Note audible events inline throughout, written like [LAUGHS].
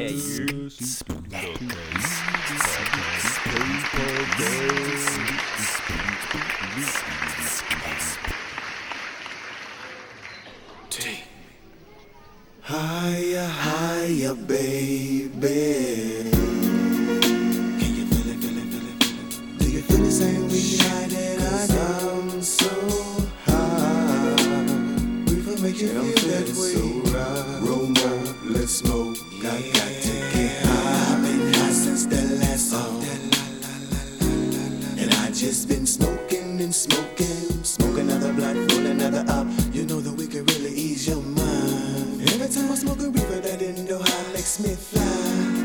Podcast. Higher, higher, baby. Can you feel it? Do you feel the same way I so high. Reefer make feel that way. Been smoking and smoking. Smoke another blunt, roll another up. You know that we can really ease your mind. Every time I smoke a reefer, that Indo high makes me fly.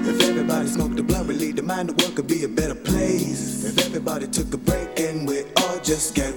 If everybody smoked a blunt, relieve the mind, the world could be a better place. If everybody took a break and we all just get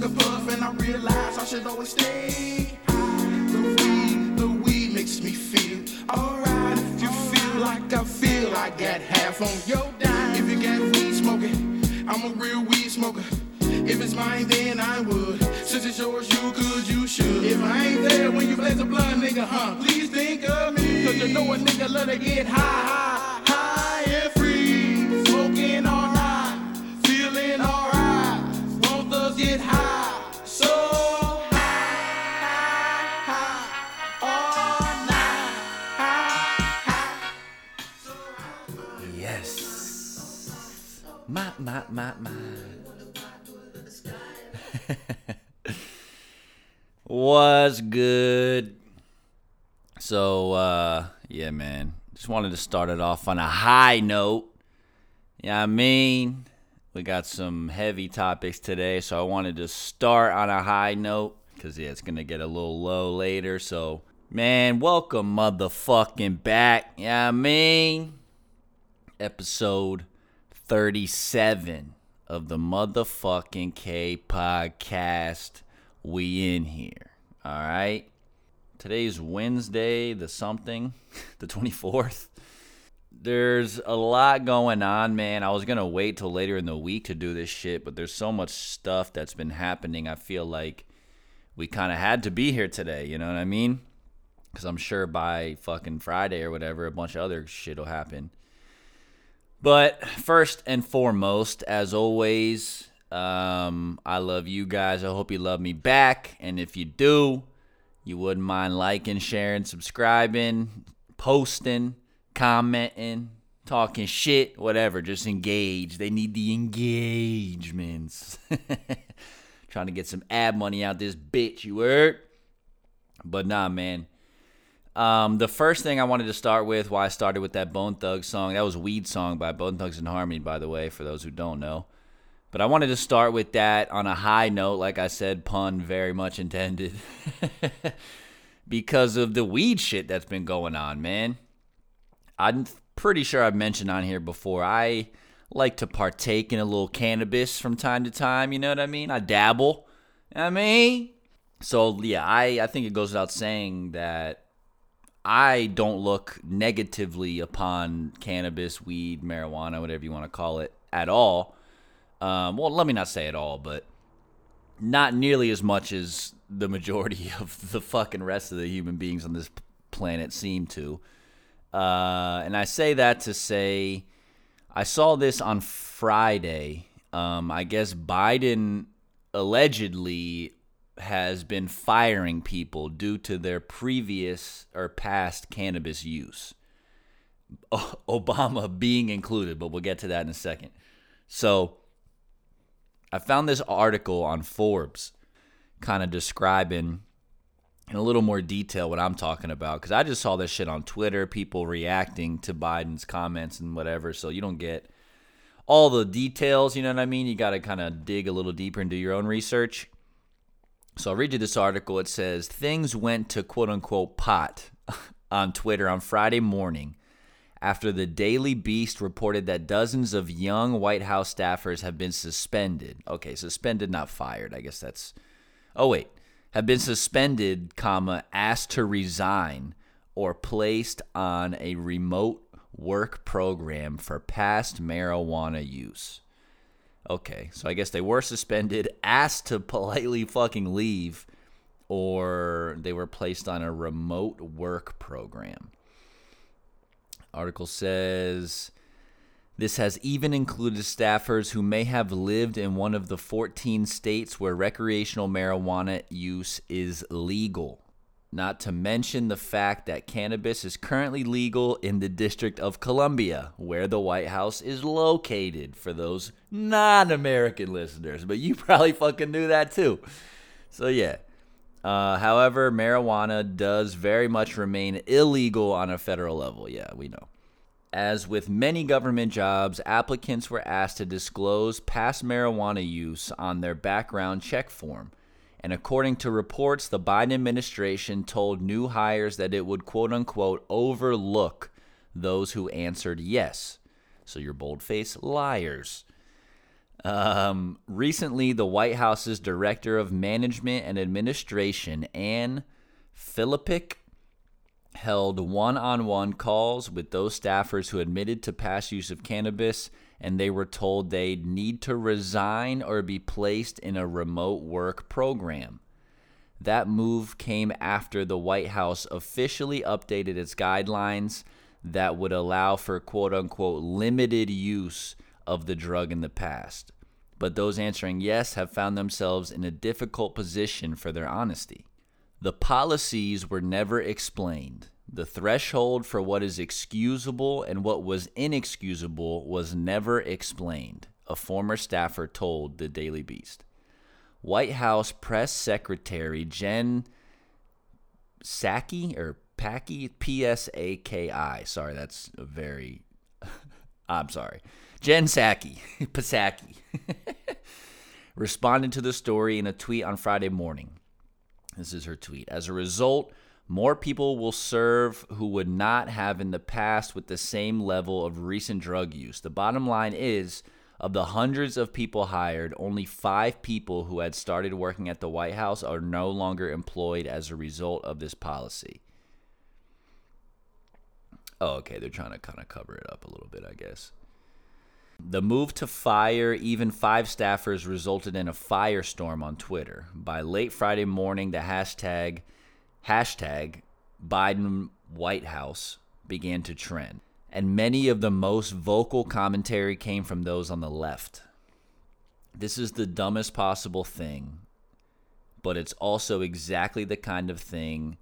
took a puff and I realized I should always stay high. The weed, the weed makes me feel alright. If you feel like I feel, I got half on your dime. If you got weed smoking, I'm a real weed smoker. If it's mine, then I would. Since it's yours, you could, you should. If I ain't there when you blaze a blunt, nigga, huh? Please think of me. Cause you know a nigga love to get high, high, high My, [LAUGHS] my. What's good? So, uh, yeah, man. Just wanted to start it off on a high note. Yeah, I mean, we got some heavy topics today, so I wanted to start on a high note because, yeah, it's going to get a little low later. So, man, welcome motherfucking back. Yeah, I mean, episode 37 of the motherfucking K podcast. We in here. All right. Today's Wednesday, the something, [LAUGHS] the 24th. There's a lot going on, man. I was going to wait till later in the week to do this shit, but there's so much stuff that's been happening. I feel like we kind of had to be here today, you know what I mean? Because I'm sure by fucking Friday or whatever, a bunch of other shit will happen. But first and foremost, as always, um, I love you guys. I hope you love me back. And if you do, you wouldn't mind liking, sharing, subscribing, posting, commenting, talking shit, whatever. Just engage. They need the engagements. [LAUGHS] Trying to get some ad money out this bitch, you heard? But nah, man. Um, the first thing I wanted to start with, why I started with that Bone Thugs song, that was Weed Song by Bone Thugs and Harmony, by the way, for those who don't know. But I wanted to start with that on a high note, like I said, pun very much [LAUGHS] intended. [LAUGHS] because of the weed shit that's been going on, man. I'm pretty sure I've mentioned on here before. I like to partake in a little cannabis from time to time. You know what I mean? I dabble. I mean, so yeah, I I think it goes without saying that I don't look negatively upon cannabis, weed, marijuana, whatever you want to call it, at all. Um, well, let me not say at all, but not nearly as much as the majority [LAUGHS] of the fucking rest of the human beings on this planet seem to. Uh, and I say that to say, I saw this on Friday. Um, I guess Biden allegedly has been firing people due to their previous or past cannabis use. [LAUGHS] Obama being included, but we'll get to that in a second. So, I found this article on Forbes kind of describing in a little more detail what I'm talking about because I just saw this shit on Twitter, people reacting to Biden's comments and whatever. So you don't get all the details, you know what I mean? You got to kind of dig a little deeper and do your own research. So I'll read you this article. It says things went to quote unquote pot [LAUGHS] on Twitter on Friday morning after the Daily Beast reported that dozens of young White House staffers have been suspended. Okay, suspended, not fired. I guess that's. Oh wait, have been suspended, comma asked to resign or placed on a remote work program for past marijuana use. Okay, so I guess they were suspended, asked to politely fucking leave, or they were placed on a remote work program. Article says this has even included staffers who may have lived in one of the 14 states where recreational marijuana use is legal. Not to mention the fact that cannabis is currently legal in the District of Columbia, where the White House is located, for those non American listeners. But you [LAUGHS] probably fucking knew that too. So, yeah. Uh, however, marijuana does very much remain illegal on a federal level. Yeah, we know. As with many government jobs, applicants were asked to disclose past marijuana use on their background check form. And according to reports, the Biden administration told new hires that it would quote unquote overlook those who answered yes. So you're boldface liars. Um, recently, the White House's Director of Management and Administration, Anne Filipic, held one on one calls with those staffers who admitted to past use of cannabis, and they were told they'd need to resign or be placed in a remote work program. That move came after the White House officially updated its guidelines that would allow for quote unquote limited use of the drug in the past. But those answering yes have found themselves in a difficult position for their honesty. The policies were never explained. The threshold for what is excusable and what was inexcusable was never explained, a former staffer told the Daily Beast. White House Press Secretary Jen Psaki or Paki P S A K I. Sorry, that's a very [LAUGHS] I'm sorry. Jen Psaki, [LAUGHS] Psaki [LAUGHS] responded to the story in a tweet on Friday morning. This is her tweet. As a result, more people will serve who would not have in the past with the same level of recent drug use. The bottom line is of the hundreds of people hired, only five people who had started working at the White House are no longer employed as a result of this policy. Oh, okay. They're trying to kind of cover it up a little bit, I guess. The move to fire even five staffers resulted in a firestorm on Twitter. By late Friday morning, the hashtag hashtag Biden White House began to trend, and many of the most vocal commentary came from those on the left. This is the dumbest possible thing, but it's also exactly the kind of thing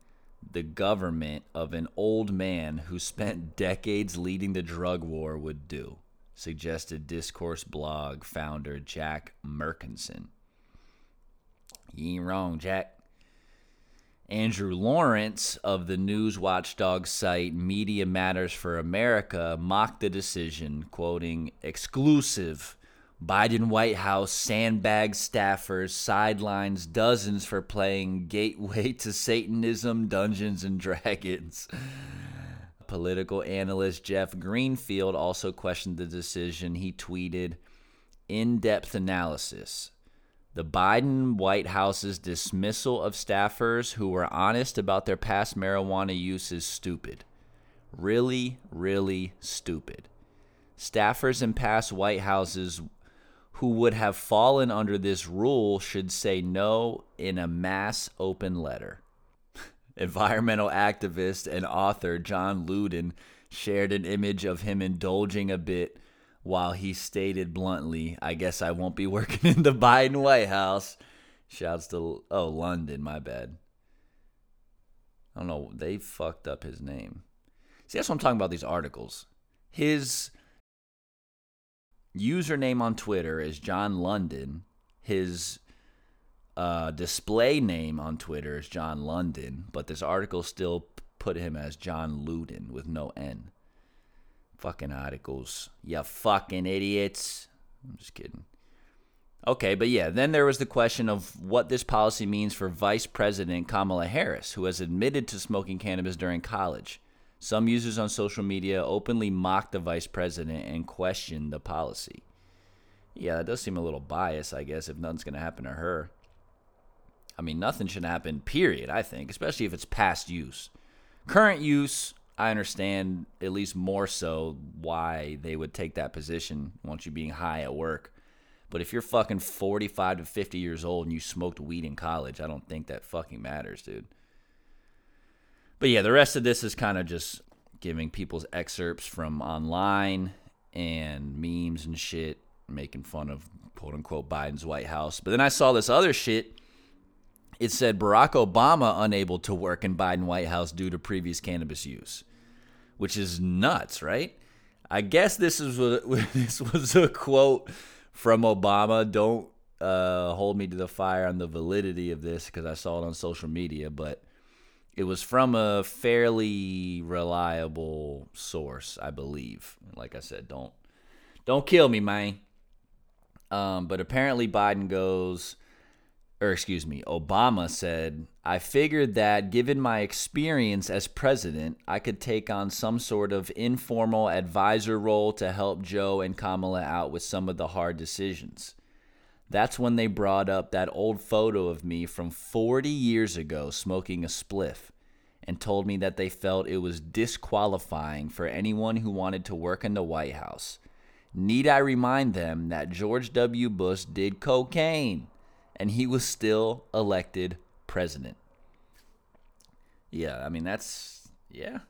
the government of an old man who spent [LAUGHS] decades leading the drug war would do suggested Discourse blog founder Jack Mirkinson. You ain't wrong, Jack. Andrew Lawrence of the news watchdog site Media Matters for America mocked the decision, quoting, exclusive. Biden White House sandbag staffers sidelines dozens for playing Gateway [LAUGHS] to Satanism, Dungeons and Dragons. Political analyst Jeff Greenfield also questioned the decision. He tweeted, in depth analysis. The Biden White House's dismissal of staffers who were honest about their past marijuana use is stupid. Really, really stupid. Staffers in past White Houses who would have fallen under this rule should say no in a mass open letter. [LAUGHS] Environmental activist and author John Luden shared an image of him indulging a bit while he stated bluntly, I guess I won't be [LAUGHS] working in the Biden White House. Shouts to, oh, London, my bad. I don't know. They fucked up his name. See, that's what I'm talking about these articles. His username on Twitter is John London. His uh, display name on Twitter is John London, but this article still put him as John Luden with no N. Fucking articles. You fucking idiots. I'm just kidding. Okay, but yeah, then there was the question of what this policy means for Vice President Kamala Harris, who has admitted to smoking cannabis during college. Some users on social media openly mocked the vice president and questioned the policy. Yeah, that does seem a little biased, I guess, if nothing's going to happen to her. I mean, nothing should happen, period, I think, especially if it's past use. Current use, I understand at least more so why they would take that position once you being high at work. But if you're fucking 45 to 50 years old and you smoked weed in college, I don't think that fucking matters, dude. But yeah, the rest of this is kind of just giving people's excerpts from online and memes and shit, making fun of quote unquote Biden's White House. But then I saw this other shit. It said Barack Obama unable to work in Biden White House due to previous cannabis use, which is nuts, right? I guess this is [LAUGHS] this was a quote from Obama. Don't uh, hold me to the fire on the validity of this because I saw it on social media, but it was from a fairly reliable source, I believe. Like I said, don't don't kill me, man. Um, but apparently Biden goes, or excuse me, Obama said, I figured that given my experience as president, I could take on some sort of informal advisor role to help Joe and Kamala out with some of the hard decisions. That's when they brought up that old photo of me from 40 years ago smoking a spliff and told me that they felt it was disqualifying for anyone who wanted to work in the White House. Need I remind them that George W. Bush did cocaine and he was still elected president? Yeah, I mean, that's, yeah.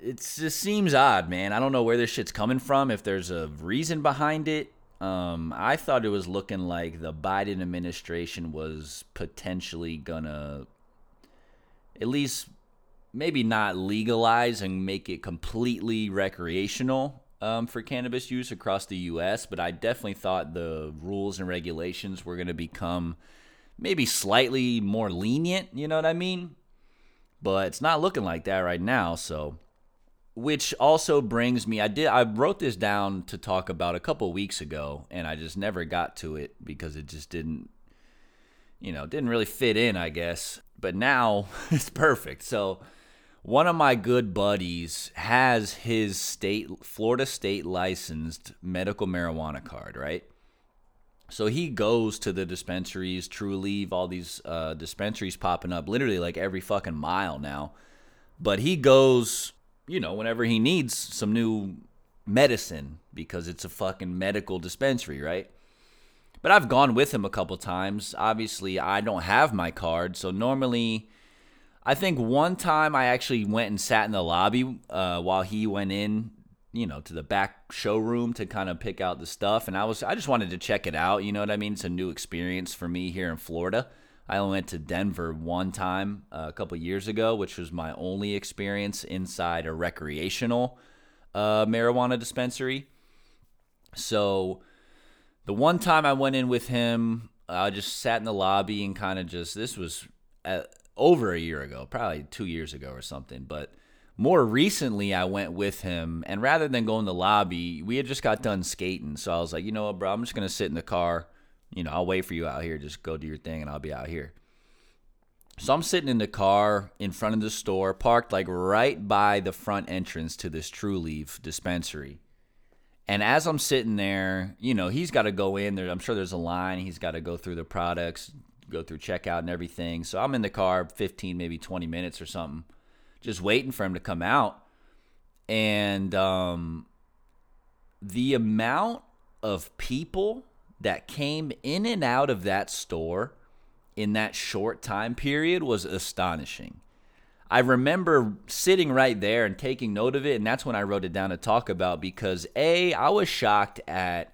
It just seems odd, man. I don't know where this shit's coming from, if there's a reason behind it. Um, I thought it was looking like the Biden administration was potentially gonna at least maybe not legalize and make it completely recreational um, for cannabis use across the U.S., but I definitely thought the rules and regulations were going to become maybe slightly more lenient. You know what I mean? But it's not looking like that right now. So, which also brings me, I did, I wrote this down to talk about a couple weeks ago, and I just never got to it because it just didn't, you know, didn't really fit in, I guess. But now [LAUGHS] it's perfect. So, one of my good buddies has his state Florida state licensed medical marijuana card, right? So he goes to the dispensaries, Trulieve, all these uh, dispensaries popping up literally like every fucking mile now. But he goes, you know, whenever he needs some new medicine because it's a fucking medical dispensary, right? But I've gone with him a couple times. Obviously, I don't have my card, so normally I think one time I actually went and sat in the lobby uh, while he went in, you know, to the back showroom to kind of pick out the stuff, and I was I just wanted to check it out. You know what I mean? It's a new experience for me here in Florida. I only went to Denver one time uh, a couple years ago, which was my only experience inside a recreational uh, marijuana dispensary. So the one time I went in with him, I just sat in the lobby and kind of just this was uh over a year ago, probably two years ago or something. But more recently, I went with him, and rather than go in the lobby, we had just got done skating. So I was like, you know what, bro, I'm just gonna sit in the car. You know, I'll wait for you out here. Just go do your thing, and I'll be out here. So I'm sitting in the car in front of the store, parked like right by the front entrance to this Trulieve dispensary. And as I'm sitting there, you know, he's got to go in there. I'm sure there's a line. He's got to go through the products, go through checkout and everything. So I'm in the car 15, maybe 20 minutes or something, just waiting for him to come out. And um, the amount of people that came in and out of that store in that short time period was astonishing. I remember sitting right there and taking note of it, and that's when I wrote it down to talk about because A, I was shocked at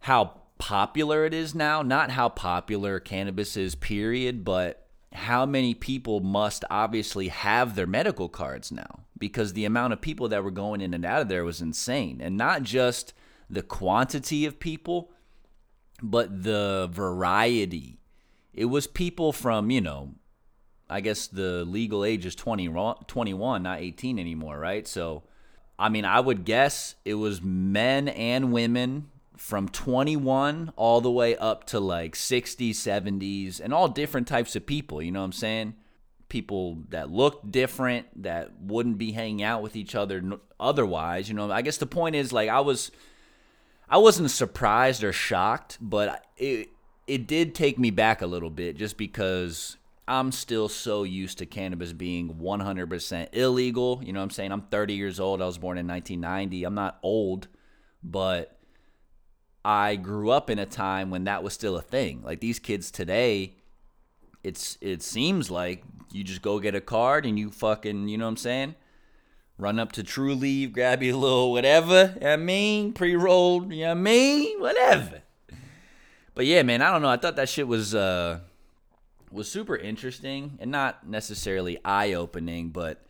how popular it is now. Not how popular cannabis is, period, but how many people must obviously have their medical cards now because the amount of people that were going in and out of there was insane. And not just the quantity of people, but the variety. It was people from, you know, I guess the legal age is 20, 21, not 18 anymore, right? So, I mean, I would guess it was men and women from 21 all the way up to like 60s, 70s, and all different types of people. You know what I'm saying? People that looked different, that wouldn't be hanging out with each other otherwise. You know, I guess the point is like I was, I wasn't surprised or shocked, but it it did take me back a little bit just because I'm still so used to cannabis being 100% illegal. You know what I'm saying? I'm 30 years old. I was born in 1990. I'm not old, but I grew up in a time when that was still a thing. Like these kids today, it's it seems like you just go get a card and you fucking, you know what I'm saying? Run up to Trulieve, grab you a little whatever, you know what I mean? Pre-rolled, you know what I mean? Whatever. But yeah, man, I don't know. I thought that shit was uh was super interesting and not necessarily eye-opening, but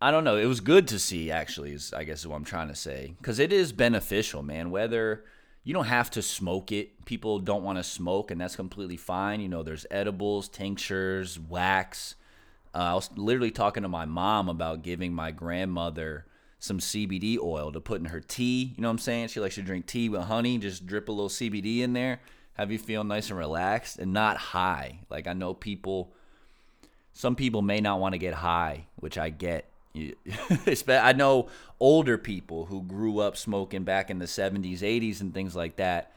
I don't know. It was good to see actually, is I guess is what I'm trying to say. Cuz it is beneficial, man, whether you don't have to smoke it. People don't want to smoke, and that's completely fine. You know, there's edibles, tinctures, wax. Uh, I was literally talking to my mom about giving my grandmother some CBD oil to put in her tea. You know what I'm saying? She likes to drink tea with honey. Just drip a little CBD in there, have you feel nice and relaxed and not high. Like I know people, some people may not want to get high, which I get. [LAUGHS] I know older people who grew up smoking back in the 70s, 80s, and things like that.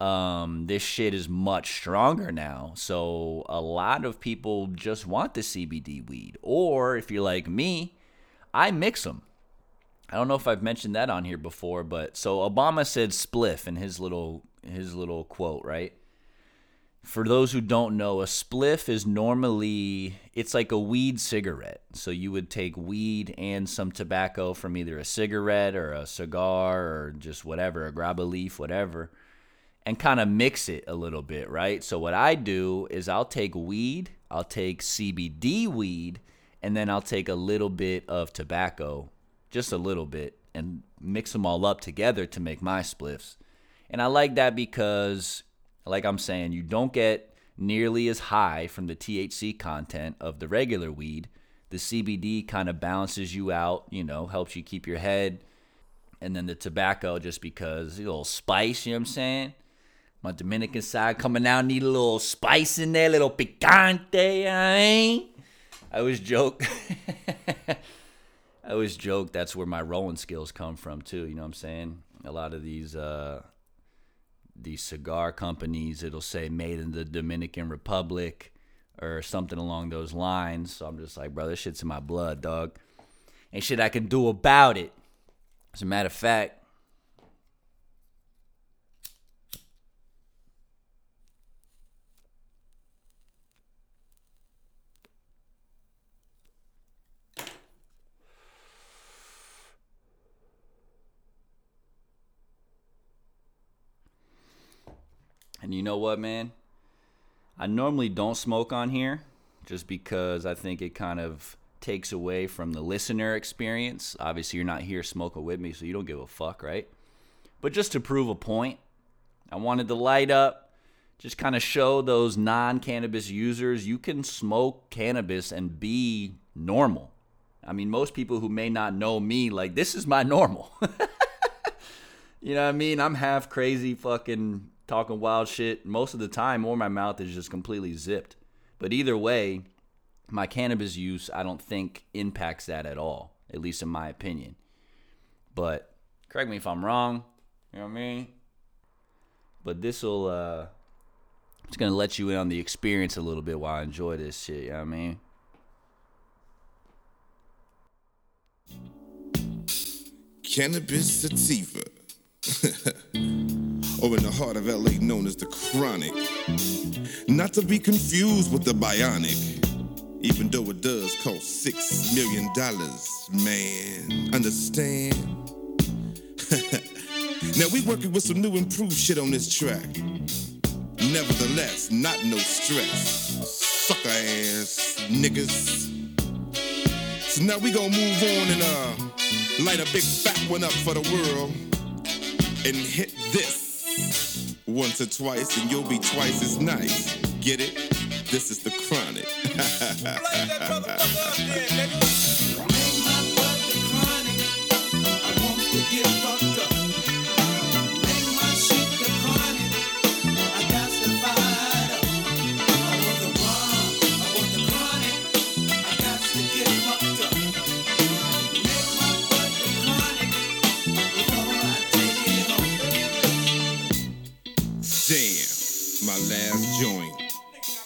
Um, this shit is much stronger now. So a lot of people just want the CBD weed. Or if you're like me, I mix them. I don't know if I've mentioned that on here before, but so Obama said spliff in his little his little quote, right? For those who don't know, a spliff is normally it's like a weed cigarette. So you would take weed and some tobacco from either a cigarette or a cigar or just whatever, a grab a leaf, whatever, and kind of mix it a little bit, right? So what I do is I'll take weed, I'll take CBD weed, and then I'll take a little bit of tobacco, just a little bit, and mix them all up together to make my spliffs. And I like that because, like I'm saying, you don't get nearly as high from the THC content of the regular weed. The CBD kind of balances you out, you know, helps you keep your head. And then the tobacco, just because a little spice, you know what I'm saying? My Dominican side coming out, need a little spice in there, little picante, I mean? I always joke. [LAUGHS] I always joke that's where my rolling skills come from too. You know what I'm saying? A lot of these uh, these cigar companies, it'll say made in the Dominican Republic or something along those lines. So I'm just like, bro, this shit's in my blood, dog. Ain't shit I can do about it. As a matter of fact, And you know what, man? I normally don't smoke on here just because I think it kind of takes away from the listener experience. Obviously, you're not here smoking with me, so you don't give a fuck, right? But just to prove a point, I wanted to light up, just kind of show those non cannabis users you can smoke cannabis and be normal. I mean, most people who may not know me, like, this is my normal. [LAUGHS] You know what I mean? I'm half crazy, fucking talking wild shit most of the time, or my mouth is just completely zipped. But either way, my cannabis use, I don't think impacts that at all, at least in my opinion. But correct me if I'm wrong. You know what I mean? But this will, uh, it's gonna let you in on the experience a little bit while I enjoy this shit. You know what I mean? Cannabis sativa. [LAUGHS] or in the heart of LA known as the chronic. Not to be confused with the bionic. Even though it does cost six million dollars, man. Understand? [LAUGHS] now we working with some new improved shit on this track. Nevertheless, not no stress. Sucker ass niggas. So now we gonna move on and uh light a big fat one up for the world and hit this once or twice and you'll be twice as nice. Get it? This is the chronic. [LAUGHS]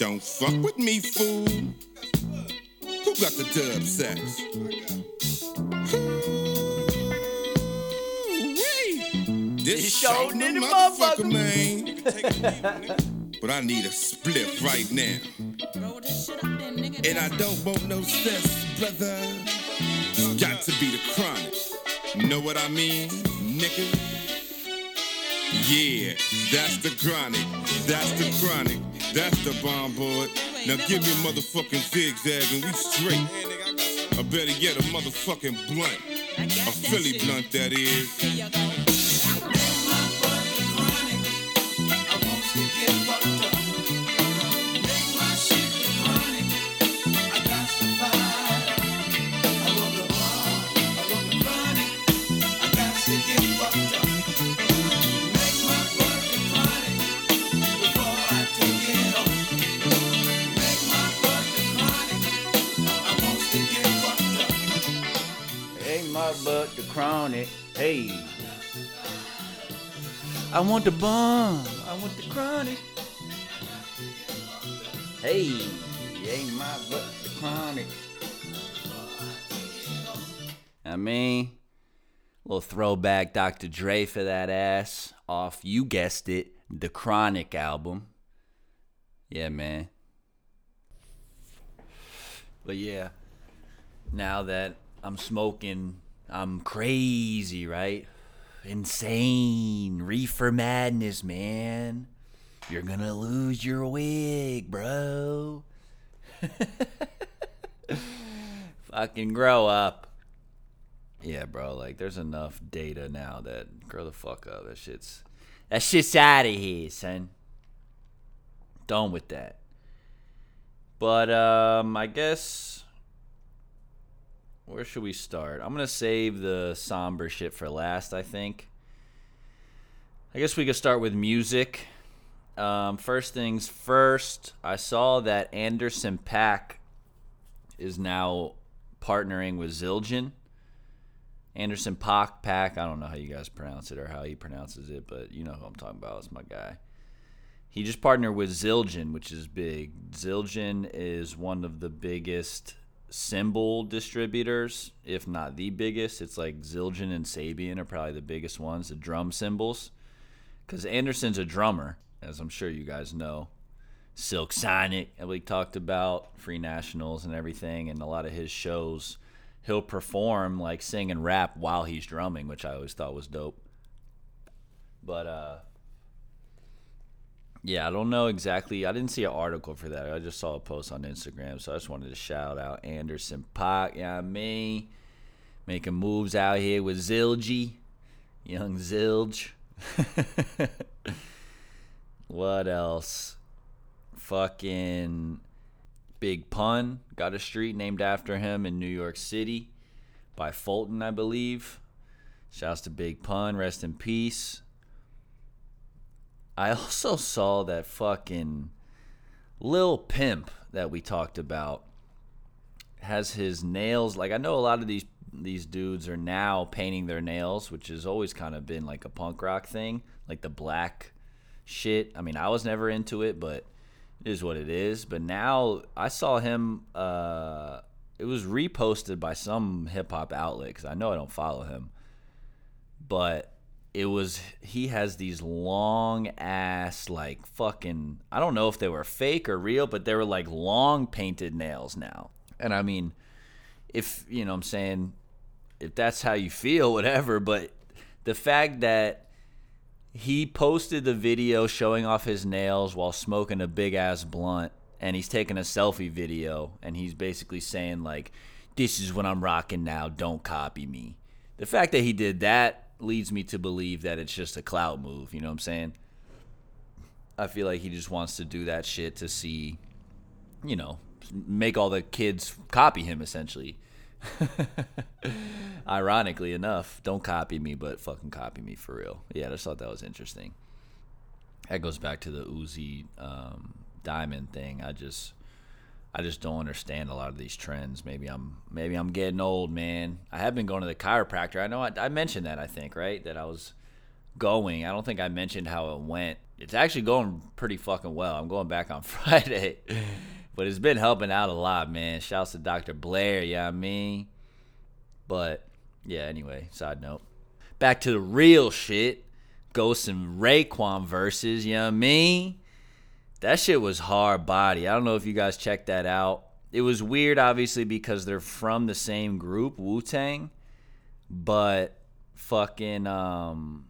Don't fuck with me, fool. Who got the dub sex? This showed showing in the the motherfucker, man. [LAUGHS] but I need a spliff right now. And I don't want no stress, brother. It's got to be the chronic. Know what I mean, nigga? Yeah, that's the chronic. That's the chronic. That's the bomb board. Now give me a motherfucking zigzag and we straight. I better get a motherfucking blunt. A Philly blunt, that is. Hey. I want the bomb. I want the chronic. Hey. Hey, my butt, the chronic. I mean, little throwback Dr. Dre for that ass off, you guessed it, the Chronic album. Yeah, man. But yeah, now that I'm smoking, I'm crazy, right? Insane. Reefer madness, man. You're gonna lose your wig, bro. [LAUGHS] Fucking grow up. Yeah, bro, like there's enough data now that grow the fuck up. That shit's that shit's out of here, son. Done with that. But um I guess where should we start? I'm gonna save the somber shit for last. I think. I guess we could start with music. Um, first things first, I saw that Anderson Paak is now partnering with Zildjian. Anderson Pack Pack. I don't know how you guys pronounce it or how he pronounces it, but you know who I'm talking about. It's my guy. He just partnered with Zildjian, which is big. Zildjian is one of the biggest cymbal distributors, if not the biggest. It's like Zildjian and Sabian are probably the biggest ones, the drum cymbals. Because Anderson's a drummer, as I'm sure you guys know. Silk Sonic, that we talked about, Free Nationals and everything, and a lot of his shows, he'll perform like sing and rap while he's drumming, which I always thought was dope. But uh yeah, I don't know exactly. I didn't see an article for that. I just saw a post on Instagram, so I just wanted to shout out Anderson Paak. Yeah, you know I mean, making moves out here with Zilgy, young Zilge. [LAUGHS] what else? Fucking Big Pun got a street named after him in New York City by Fulton, I believe. Shouts to Big Pun, rest in peace. I also saw that fucking Lil Pimp that we talked about has his nails like I know a lot of these these dudes are now painting their nails, which has always kind of been like a punk rock thing, like the black shit. I mean, I was never into it, but it is what it is. But now I saw him uh it was reposted by some hip hop outlet cuz I know I don't follow him. But it was he has these long ass like fucking I don't know if they were fake or real, but they were like long painted nails now. And I mean, if you know what I'm saying, if that's how you feel, [LAUGHS] whatever, but the fact that he posted the video showing off his nails while smoking a big ass blunt and he's taking a selfie video and he's basically saying like this is what I'm rocking now, don't copy me. The fact that he did that leads me to believe that it's just a clout move, you know what I'm saying? I feel like he just wants to do that shit to see, you know, make all the kids copy him essentially. [LAUGHS] Ironically enough, don't copy me, but fucking copy me for real. Yeah, I just thought that was interesting. That goes back to the Uzi um, Diamond thing. I just, I just don't understand a lot of these trends. Maybe I'm, maybe I'm getting old, man. I have been going to the chiropractor. I know I, I mentioned that. I think right that I was going. I don't think I mentioned how it went. It's actually going pretty fucking well. I'm going back on [LAUGHS] Friday. But it's been helping out a lot, man. Shouts to Dr. Blair, yeah, I mean. But yeah, anyway, side note. Back to the real shit. Ghost and Raekwon Verzuz, you know I mean? That shit was hard body. I don't know if you guys checked that out. It was weird, obviously, because they're from the same group, Wu Tang. But fucking um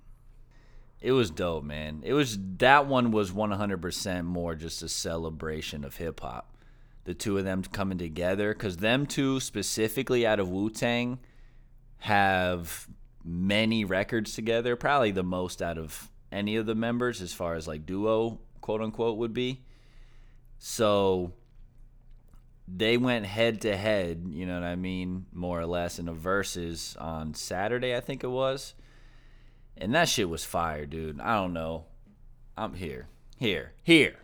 it was dope, man. It was that one was 100% more just a celebration of hip hop. The two of them coming together cuz them two specifically out of Wu-Tang have many records together, probably the most out of any of the members as far as like duo quote unquote would be. So they went head to head, you know what I mean, more or less in a Verzuz on Saturday, I think it was. And that shit was fire, dude. I don't know. I'm here. Here. Here.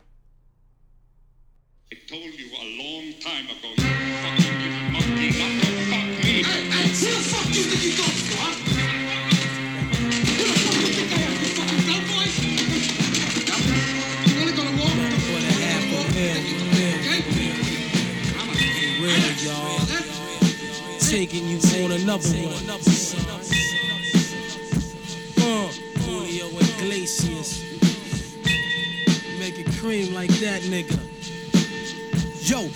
I told you a long time ago, you fucking little monkey, not to fuck me. Who the fuck do you think you talking to, Taking you on another one. Uh, Julio Iglesias. Make it cream like that, nigga. Yo,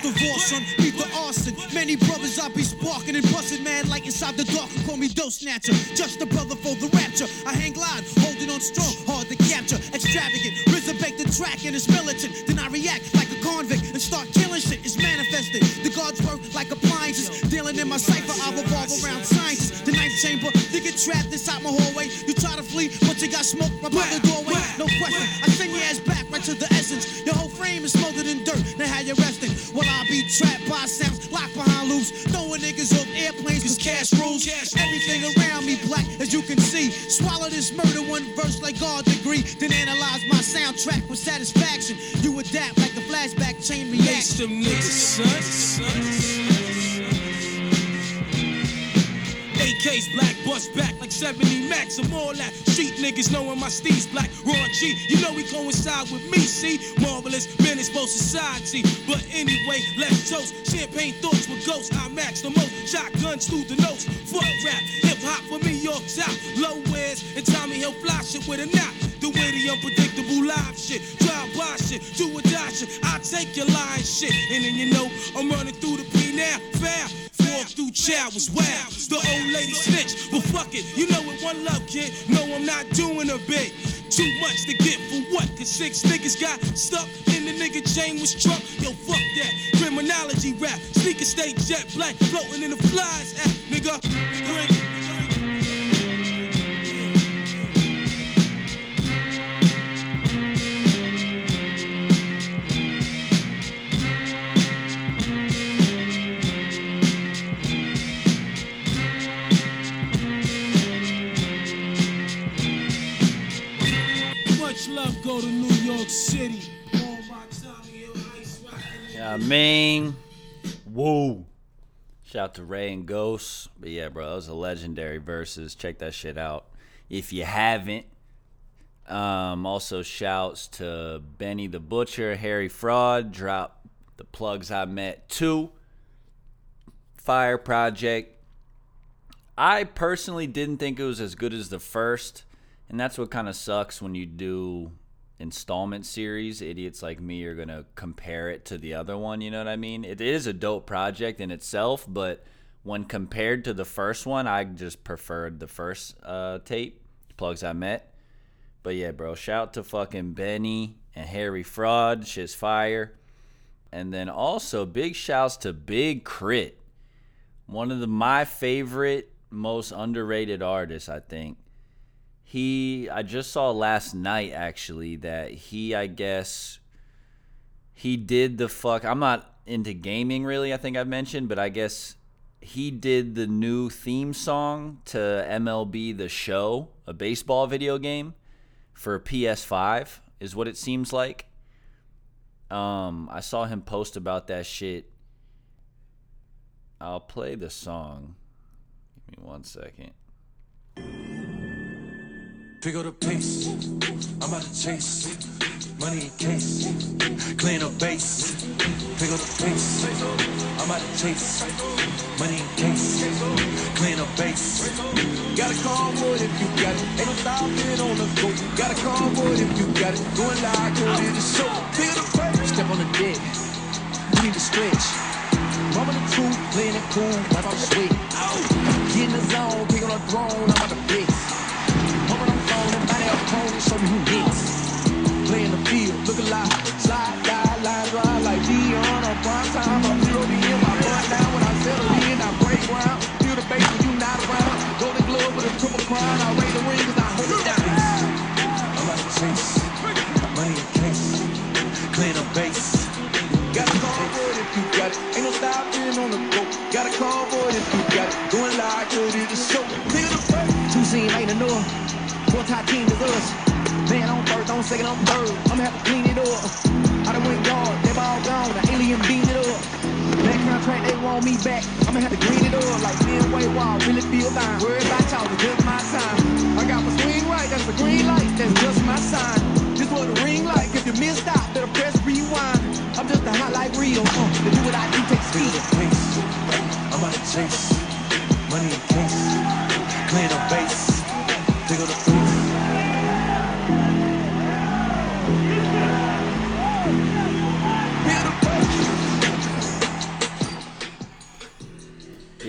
first of son, beat the arson. Many brothers I be sparking and busting, man, like inside the dark. Call me dough snatcher, just a brother for the rapture. I hang glide, holding on strong, hard to capture. Extravagant, bake the track and it's militant. Then I react like a convict and start killing shit. It's manifested. The guards work like appliances. Dealing in my cipher, I revolve around sciences. The ninth chamber, you get trapped inside my hallway. You try to flee, but you got smoked right by the doorway. No question, I send your ass back right to the essence. Your whole frame is smothered in dirt. Now how you resting? While I be trapped by sounds locked behind loops. Throwing niggas off airplanes cause cash rules. Everything around me black as you can see. Swallow this murder one verse like God degree. Then analyze my soundtrack with satisfaction. You adapt like the flashback chain reaction. them niggas, son. AK's black, bust back like 70 max. I'm all that. Street niggas knowing my steez black. Raw G, you know we coincide with me, see? Marvelous, for society. But anyway, let's toast. Champagne thoughts with ghosts. I max the most. Shotguns through the notes. Fuck rap, hip hop for me, York top. Low wears and Tommy Hill fly shit with a knot. The way the unpredictable live shit. Drive by shit, do or die shit. I take your line shit. And then you know, I'm running through the P now. Foul. Walk through chow was wild. The old lady snitch, but fuck it. You know it, one love, kid. No, I'm not doing a bit. Too much to get for what? Cause six niggas got stuck in the nigga chain was truck. Yo, fuck that. Criminology rap. Sneaker state jet black. Floating in the flies. At nigga. To New York City. Yeah, I mean, whoa. Shout out to Ray and Ghost. But yeah, bro, that was a legendary Verzuz. Check that shit out if you haven't. Um, also, shouts to Benny the Butcher, Harry Fraud, drop the plugs I met too. Fire Project. I personally didn't think it was as good as the first, and that's what kind of sucks when you do installment series. Idiots like me are gonna compare it to the other one. You know what I mean? It is a dope project in itself, but when compared to the first one, I just preferred the first uh, tape plugs I met. But yeah, bro, shout to fucking Benny and Harry Fraud, shit's fire. And then also big shouts to Big K.R.I.T., one of the my favorite, most underrated artists, I think. He I just saw last night actually that he I guess he did the fuck I'm not into gaming really, I think I've mentioned, but I guess he did the new theme song to MLB The Show, a baseball video game for PS5 is what it seems like. Um, I saw him post about that shit. I'll play the song. Give me one second. Pick up the pace. I'm about to chase. Money in case. Clean up base. Pick up the pace. I'm about to chase. Money in case. Clean up base. Got a convoy if you got it. Ain't no stopping on the go. Got a convoy if you got it. Going live, going in the show. Pick up the pace. Step on the deck. You need to stretch. Mama the truth, playing it cool, like I'm sweet. Get in the zone, pick a drone, I'm about to blitz. Show me who in the field, look alive, slide, die, like Dion on prime time. I'm zero to in my down when I settle in, I break ground. Feel the bass when you not around. Golden glove with a triple crown, I the I hold it down. I'm chase, money in case, clean up base. Got a convoy if you got it, ain't no stopping on the go. Got a convoy if you got it, going live, good it is show. Clear the. Two scene ain't enough. Four top team is us. Man on first, on second, on third. I'ma have to clean it up. I done went guard, they all gone. The alien beamed it up. That contract, they want me back. I'ma have to green it up like Ben Way Wall. Really feel fine. Worry about y'all, it's just my time. I got my swing right, that's the green light, that's just my sign. This what the ring like. If you missed out, better press rewind. I'm just a highlight reel. Uh, to do what I do, take speed. I'm about to chase money in case. Clean up base. Pick up the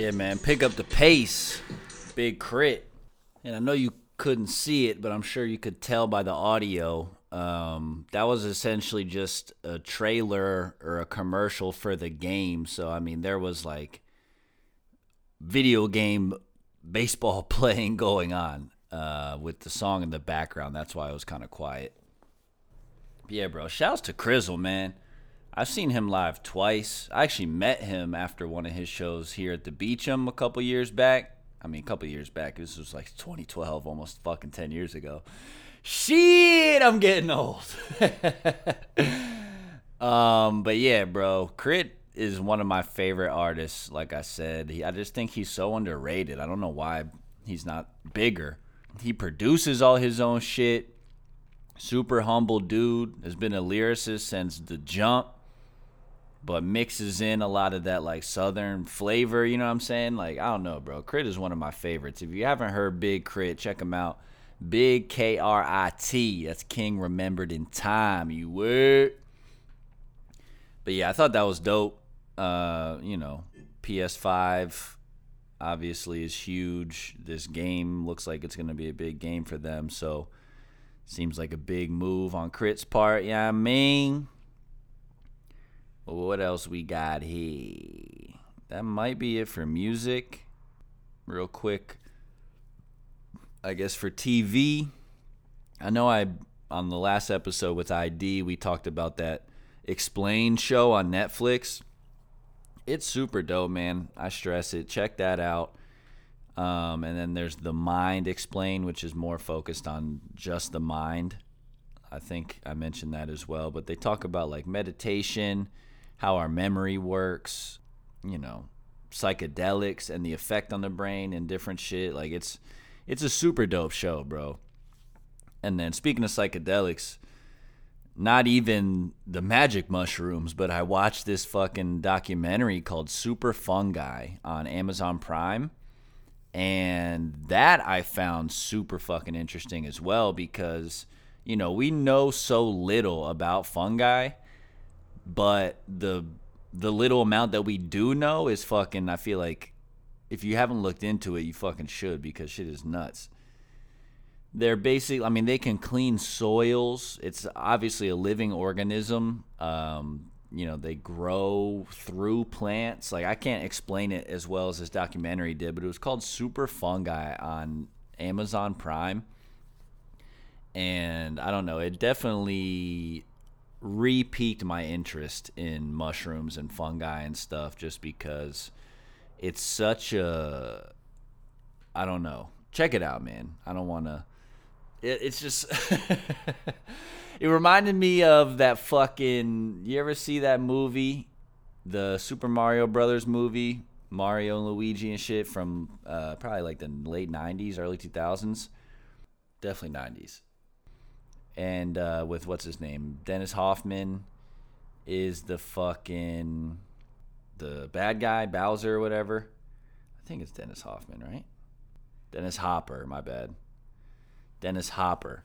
Yeah, man, pick up the pace. Big crit. And I know you couldn't see it, but I'm sure you could tell by the audio. Um, that was essentially just a trailer or a commercial for the game. So, I mean, there was like video game baseball [LAUGHS] playing going on uh, with the song in the background. That's why it was kind of quiet. But yeah, bro. Shouts to Crizzle, man. I've seen him live twice. I actually met him after one of his shows here at the Beecham a couple years back. I mean, a couple years back. This was like 2012, almost fucking 10 years ago. Shit, I'm getting old. [LAUGHS] um, but yeah, bro, Crit is one of my favorite artists. Like I said, he, I just think he's so underrated. I don't know why he's not bigger. He produces all his own shit. Super humble dude. Has been a lyricist since the jump, but mixes in a lot of that like southern flavor. You know what I'm saying? Like I don't know, bro. Crit is one of my favorites. If you haven't heard Big K.R.I.T., check him out. Big K R I T. That's King Remembered in Time. You word. But yeah, I thought that was dope. Uh, you know, PS5 obviously is huge. This game looks like it's gonna be a big game for them. So seems like a big move on Crit's part. Yeah, I mean. What else we got here? That might be it for music. Real quick. I guess for TV, I know I on the last episode with ID we talked about that Explain show on Netflix. It's super dope, man. I stress it. Check that out. Um, and then there's the Mind Explain, which is more focused on just the mind. I think I mentioned that as well. But they talk about like meditation, how our memory works, you know, psychedelics and the effect on the brain and different shit. Like it's it's a super dope show, bro. And then speaking of psychedelics, not even the magic mushrooms, but I watched this fucking documentary called Super Fungi on Amazon Prime. And that I found super fucking interesting as well because, you know, we know so little about fungi, but the the little amount that we do know is fucking I feel like if you haven't looked into it, you fucking should because shit is nuts. They're basically, I mean, they can clean soils. It's obviously a living organism. Um, you know, they grow through plants. Like, I can't explain it as well as this documentary did, but it was called Super Fungi on Amazon Prime. And I don't know, it definitely re-piqued my interest in mushrooms and fungi and stuff just because it's such a I don't know. Check it out, man. I don't want to it, it's just [LAUGHS] it reminded me of that fucking you ever see that movie the Super Mario Brothers movie Mario and Luigi and shit from uh, probably like the late 90s early 2000s definitely 90s and uh, with what's his name, Dennis Hoffman is the fucking the bad guy, Bowser or whatever. I think it's Dennis Hoffman, right? Dennis Hopper, my bad. Dennis Hopper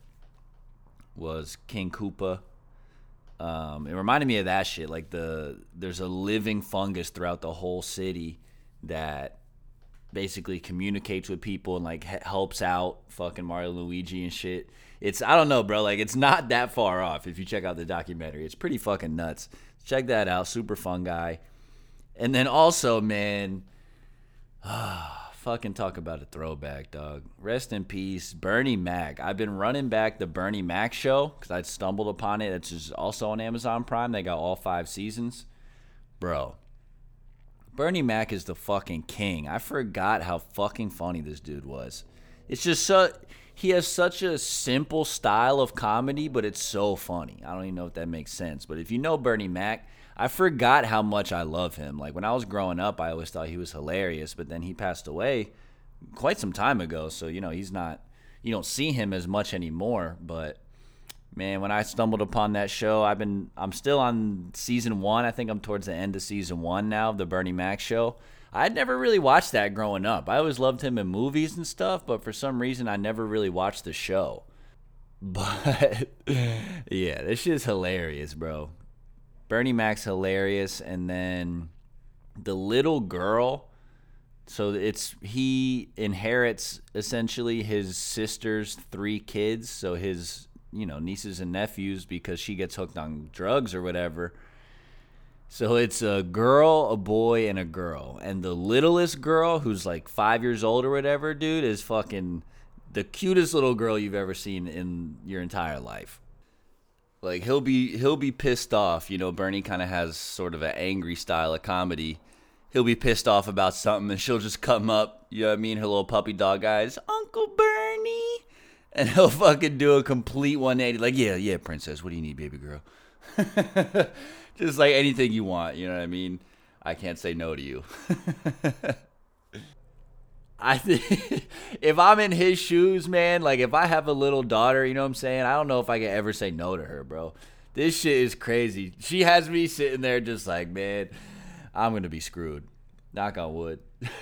was King Koopa. Um, it reminded me of that shit. Like the there's a living fungus throughout the whole city that basically communicates with people and like helps out fucking Mario Luigi and shit. It's I don't know, bro. Like it's not that far off if you check out the documentary. It's pretty fucking nuts. Check that out. Super fun guy. And then also, man, [SIGHS] fucking talk about a throwback, dog. Rest in peace, Bernie Mac. I've been running back the Bernie Mac show because I stumbled upon it. It's just also on Amazon Prime. They got all five seasons, bro. Bernie Mac is the fucking king. I forgot how fucking funny this dude was. It's just so he has such a simple style of comedy, but it's so funny. I don't even know if that makes sense. But if you know Bernie Mac, I forgot how much I love him. Like when I was growing up, I always thought he was hilarious, but then he passed away quite some time ago. So, you know, he's not you don't see him as much anymore, but man, when I stumbled upon that show, I've been I'm still on season 1. I think I'm towards the end of season 1 now of the Bernie Mac show. I'd never really watched that growing up. I always loved him in movies and stuff, but for some reason I never really watched the show. [LAUGHS] But yeah, this shit's hilarious, bro. Bernie Mac's hilarious, and then the little girl. So it's he inherits essentially his sister's three kids, so his you know nieces and nephews because she gets hooked on drugs or whatever. So it's a girl, a boy, and a girl. And the littlest girl, who's like five years old or whatever, dude, is fucking the cutest little girl you've ever seen in your entire life. Like he'll be he'll be pissed off. You know, Bernie kind of has sort of an angry style of comedy. He'll be pissed off about something, and she'll just come up. You know what I mean? Her little puppy dog eyes, Uncle Bernie, and he'll fucking do a complete 180. Like, yeah, yeah, princess, what do you need, baby girl? [LAUGHS] just like anything you want. You know what I mean? I can't say no to you. [LAUGHS] I think [LAUGHS] if I'm in his shoes, man, like if I have a little daughter, you know what I'm saying? I don't know if I can ever say no to her, bro. This shit is crazy. She has me sitting there just like, man, I'm gonna be screwed. Knock on wood. [LAUGHS]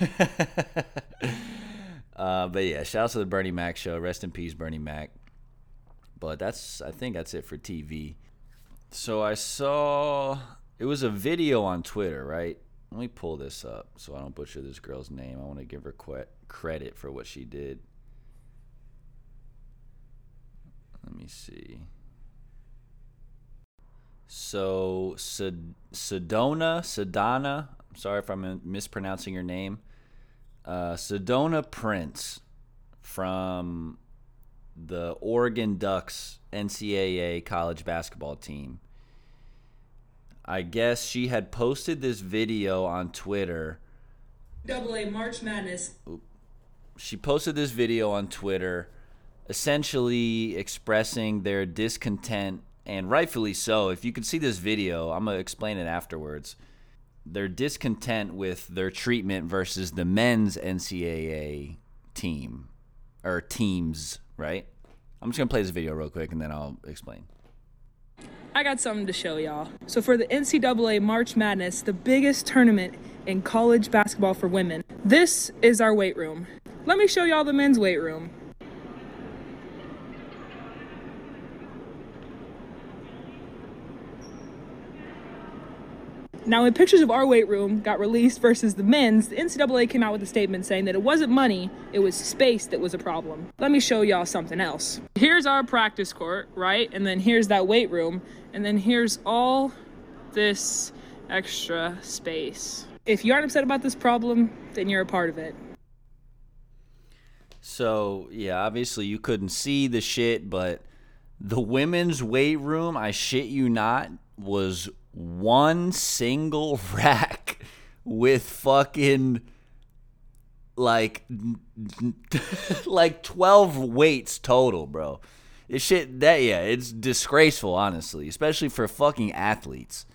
uh, but yeah, shout out to the Bernie Mac show. Rest in peace, Bernie Mac. But that's I think that's it for TV. So I saw it was a video on Twitter, right? Let me pull this up so I don't butcher this girl's name. I want to give her que- credit for what she did. Let me see. So, Sed- Sedona, Sedana, I'm sorry if I'm mispronouncing your name. Uh, Sedona Prince from the Oregon Ducks NCAA college basketball team. I guess she had posted this video on Twitter. Double A March Madness. She posted this video on Twitter essentially expressing their discontent and rightfully so. If you could see this video, I'm gonna explain it afterwards. They're discontent with their treatment versus the men's NCAA team or teams, right? I'm just gonna play this video real quick and then I'll explain. I got something to show y'all. So, for the NCAA March Madness, the biggest tournament in college basketball for women, this is our weight room. Let me show y'all the men's weight room. Now, when pictures of our weight room got released versus the men's, the NCAA came out with a statement saying that it wasn't money, it was space that was a problem. Let me show y'all something else. Here's our practice court, right? And then here's that weight room, and then here's all this extra space. If you aren't upset about this problem, then you're a part of it. So, yeah, obviously you couldn't see the shit, but the women's weight room, I shit you not, was one single [LAUGHS] rack with fucking like [LAUGHS] like 12 weights total, bro. It shit that yeah, it's disgraceful honestly, especially for fucking athletes.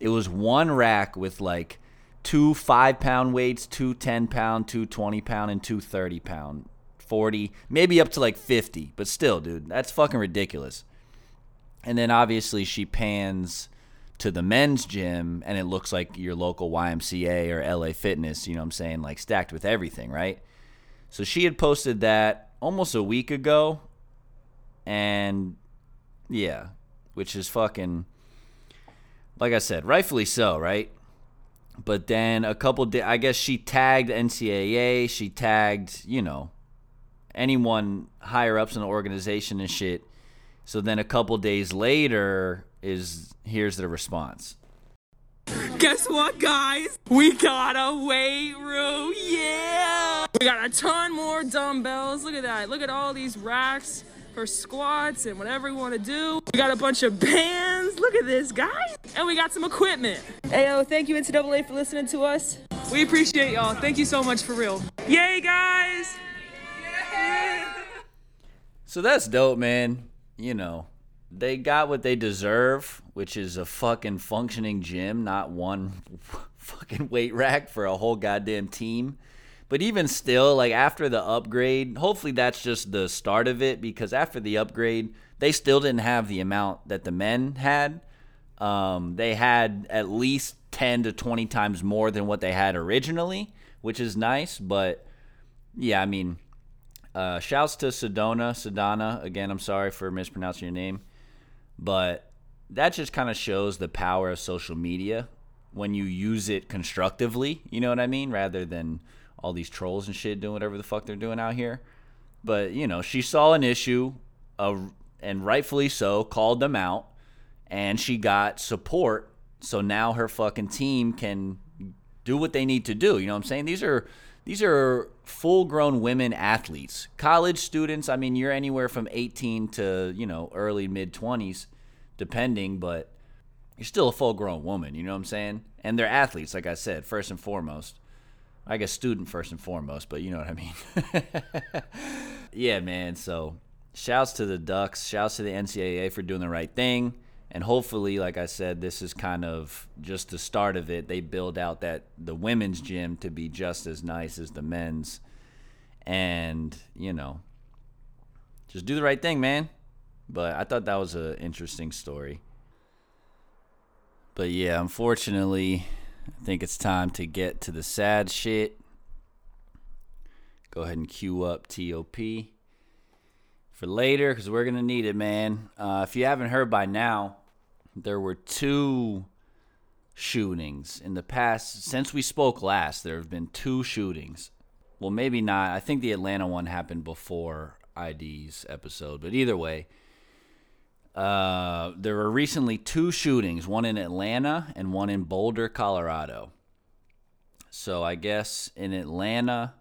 It was one rack with like two 5 pound weights, two 10 pound, two 20 pound and two 30 pound. 40, maybe up to like 50, but still, dude, that's fucking ridiculous. And then obviously she pans to the men's gym and it looks like your local YMCA or LA Fitness, you know what I'm saying, like stacked with everything, right? So she had posted that almost a week ago and yeah, which is fucking like I said, rightfully so, right? But then a couple days, I guess she tagged NCAA, she tagged, you know, anyone higher ups in the organization and shit. So then a couple days later is here's the response. Guess what, guys? We got a weight room. Yeah! We got a ton more dumbbells. Look at that. Look at all these racks for squats and whatever we want to do. We got a bunch of bands. Look at this, guys. And we got some equipment. Ayo, thank you, NCAA, for listening to us. We appreciate y'all. Thank you so much for real. Yay, guys! So that's dope, man. You know, they got what they deserve, which is a fucking functioning gym, not one [LAUGHS] fucking weight rack for a whole goddamn team. But even still, like after the upgrade, hopefully that's just the start of it because after the upgrade, they still didn't have the amount that the men had. Um, they had at least 10 to 20 times more than what they had originally, which is nice. But yeah, I mean, uh, shouts to Sedona, Sedona. Again, I'm sorry for mispronouncing your name. But that just kind of shows the power of social media when you use it constructively, you know what I mean? Rather than all these trolls and shit doing whatever the fuck they're doing out here. But, you know, she saw an issue, uh, and rightfully so, called them out, and she got support. So now her fucking team can do what they need to do. You know what I'm saying? These are these are full grown women athletes. College students, I mean, you're anywhere from 18 to, you know, early mid 20s, depending, but you're still a full grown woman, you know what I'm saying? And they're athletes, like I said, first and foremost. I guess student first and foremost, but you know what I mean. [LAUGHS] yeah, man. So shouts to the Ducks, shouts to the NCAA for doing the right thing. And hopefully, like I said, this is kind of just the start of it. They build out that the women's gym to be just as nice as the men's. And, you know, just do the right thing, man. But I thought that was an interesting story. But yeah, unfortunately, I think it's time to get to the sad shit. Go ahead and cue up TOP for later because we're to need it, man. Uh, if you haven't heard by now, there were two shootings in the past. Since we spoke last, there have been two shootings. Well, maybe not. I think the Atlanta one happened before ID's episode, but either way, uh, there were recently two shootings, one in Atlanta and one in Boulder, Colorado. So I guess in Atlanta,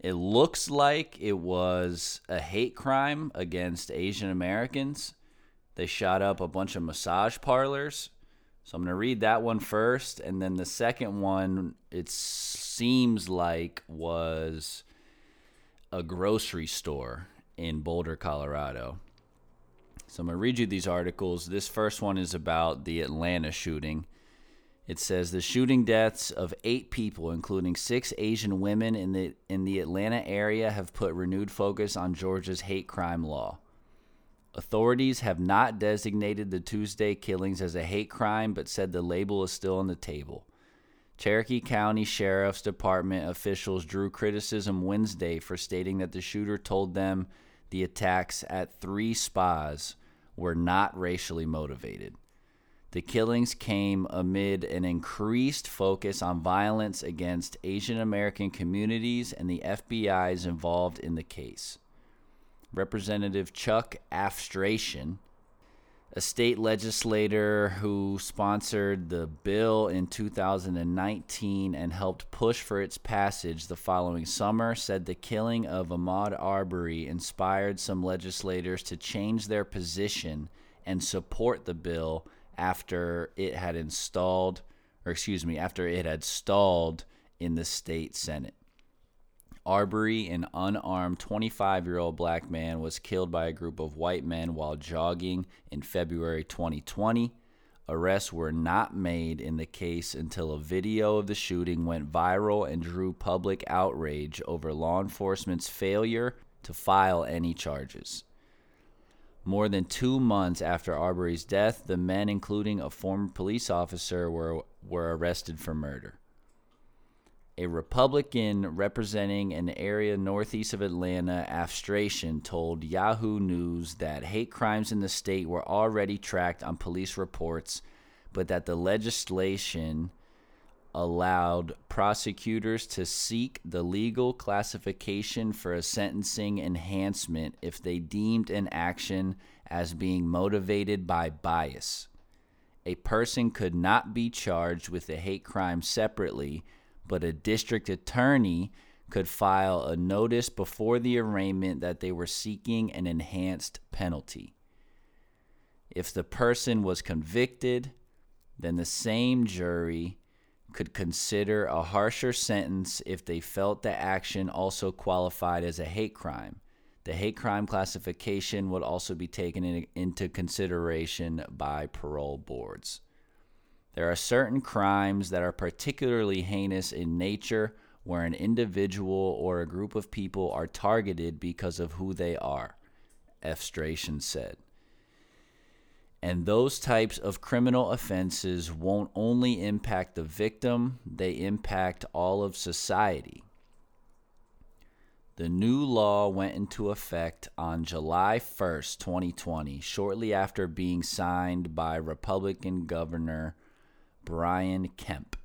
it looks like it was a hate crime against Asian Americans. They shot up a bunch of massage parlors. So I'm going to read that one first. And then the second one, it seems like was a grocery store in Boulder, Colorado. So I'm going to read you these articles. This first one is about the Atlanta shooting. It says the shooting deaths of eight people, including six Asian women in the in the Atlanta area, have put renewed focus on Georgia's hate crime law. Authorities have not designated the Tuesday killings as a hate crime, but said the label is still on the table. Cherokee County Sheriff's Department officials drew criticism Wednesday for stating that the shooter told them the attacks at three spas were not racially motivated. The killings came amid an increased focus on violence against Asian American communities, and the FBI's is involved in the case. Representative Chuck Efstration, a state legislator who sponsored the bill in 2019 and helped push for its passage the following summer, said the killing of Ahmaud Arbery inspired some legislators to change their position and support the bill after it had installed, or excuse me, after it had stalled in the state Senate. Arbery, an unarmed 25 year old black man, was killed by a group of white men while jogging in February 2020. Arrests were not made in the case until a video of the shooting went viral and drew public outrage over law enforcement's failure to file any charges. More than two months after Arbery's death, the men, including a former police officer, were, were arrested for murder. A Republican representing an area northeast of Atlanta, Efstration, told Yahoo News that hate crimes in the state were already tracked on police reports, but that the legislation allowed prosecutors to seek the legal classification for a sentencing enhancement if they deemed an action as being motivated by bias. A person could not be charged with a hate crime separately but a district attorney could file a notice before the arraignment that they were seeking an enhanced penalty. If the person was convicted, then the same jury could consider a harsher sentence if they felt the action also qualified as a hate crime. The hate crime classification would also be taken in, into consideration by parole boards. There are certain crimes that are particularly heinous in nature where an individual or a group of people are targeted because of who they are, Efstration said. And those types of criminal offenses won't only impact the victim, they impact all of society. The new law went into effect on July 1st, 2020, shortly after being signed by Republican Governor Brian Kemp.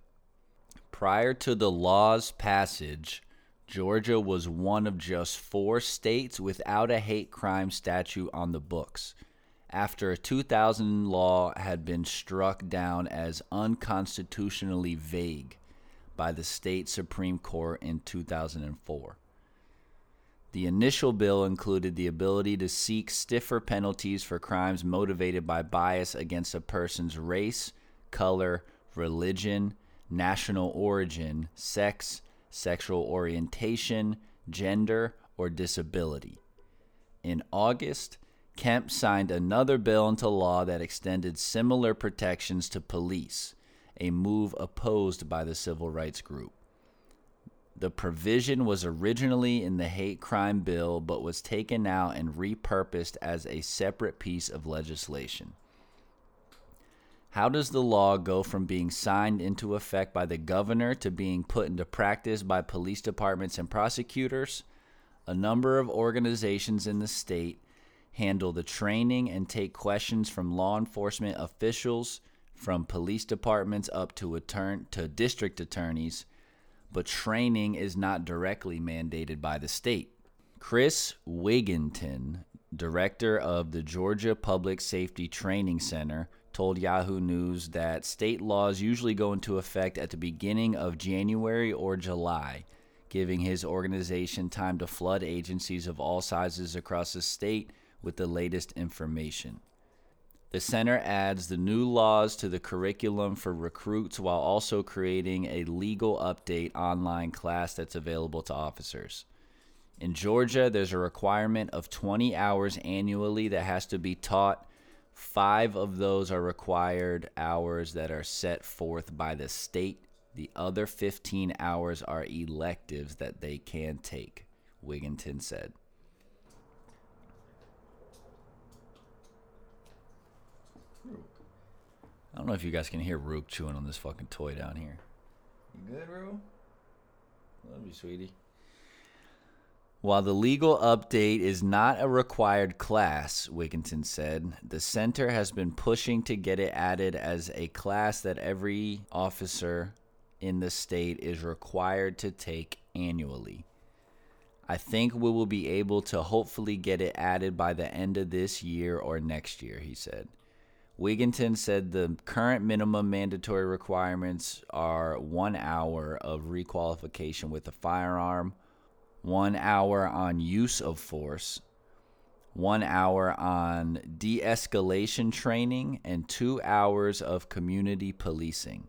Prior to the law's passage, Georgia was one of just four states without a hate crime statute on the books, after a 2000 law had been struck down as unconstitutionally vague by the state Supreme Court in 2004. The initial bill included the ability to seek stiffer penalties for crimes motivated by bias against a person's race, color, religion, national origin, sex, sexual orientation, gender, or disability. In August, Kemp signed another bill into law that extended similar protections to police, a move opposed by the civil rights group. The provision was originally in the hate crime bill but was taken out and repurposed as a separate piece of legislation. How does the law go from being signed into effect by the governor to being put into practice by police departments and prosecutors? A number of organizations in the state handle the training and take questions from law enforcement officials, from police departments up to, attorn- to district attorneys, but training is not directly mandated by the state. Chris Wigginton, director of the Georgia Public Safety Training Center, told Yahoo News that state laws usually go into effect at the beginning of January or July, giving his organization time to flood agencies of all sizes across the state with the latest information. The center adds the new laws to the curriculum for recruits while also creating a legal update online class that's available to officers. In Georgia, there's a requirement of 20 hours annually that has to be taught. Five of those are required hours that are set forth by the state. The other 15 hours are electives that they can take, Wigginton said. I don't know if you guys can hear Rook chewing on this fucking toy down here. You good, Rook? Love you, sweetie. While the legal update is not a required class, Wigginton said, the center has been pushing to get it added as a class that every officer in the state is required to take annually. I think we will be able to hopefully get it added by the end of this year or next year, he said. Wigginton said the current minimum mandatory requirements are one hour of requalification with a firearm, one hour on use of force, one hour on de escalation training, and two hours of community policing,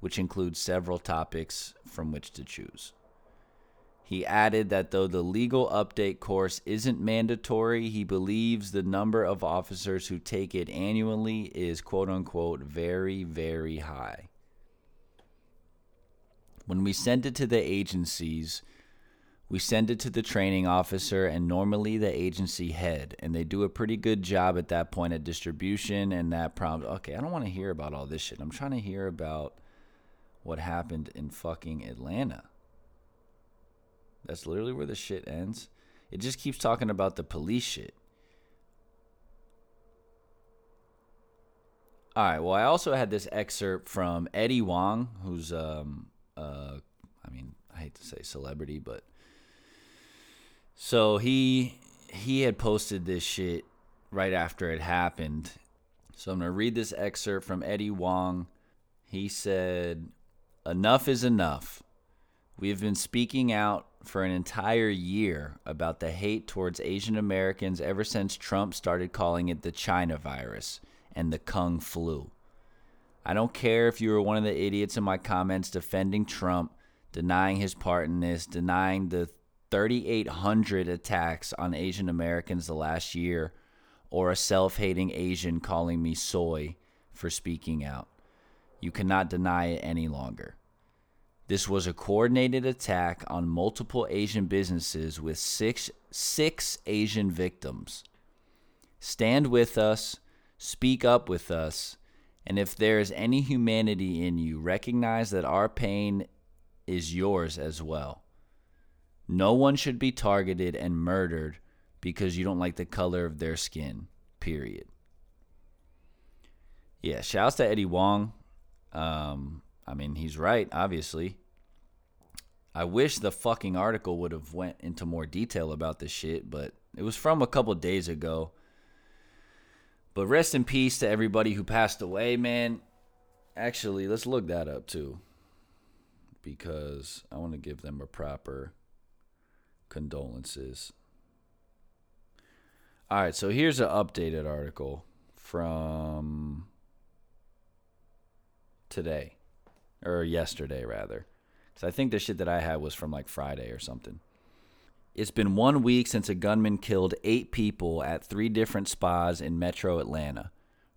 which includes several topics from which to choose. He added that though the legal update course isn't mandatory, he believes the number of officers who take it annually is quote unquote very, very high. When we send it to the agencies, we send it to the training officer and normally the agency head, and they do a pretty good job at that point at distribution and that prompt. Okay, I don't want to hear about all this shit. I'm trying to hear about what happened in fucking Atlanta. That's literally where the shit ends. It just keeps talking about the police shit. All right. Well, I also had this excerpt from Eddie Huang, who's um uh I mean, I hate to say celebrity, but so he he had posted this shit right after it happened. So I'm to read this excerpt from Eddie Huang. He said, "Enough is enough. We have been speaking out for an entire year about the hate towards Asian Americans ever since Trump started calling it the China virus and the Kung flu. I don't care if you were one of the idiots in my comments defending Trump, denying his part in this, denying the 3,800 attacks on Asian Americans the last year, or a self hating Asian calling me soy for speaking out. You cannot deny it any longer. This was a coordinated attack on multiple Asian businesses with six, six Asian victims. Stand with us, speak up with us, and if there is any humanity in you, recognize that our pain is yours as well. No one should be targeted and murdered because you don't like the color of their skin, period. Yeah, shouts to Eddie Huang. Um, I mean, he's right, obviously. I wish the fucking article would have went into more detail about this shit, but it was from a couple days ago. But rest in peace to everybody who passed away, man. Actually, let's look that up too. Because I want to give them a proper condolences. All right, so here's an updated article from today or yesterday rather. Cuz I think the shit that I had was from like Friday or something. It's been 1 week since a gunman killed 8 people at 3 different spas in Metro Atlanta.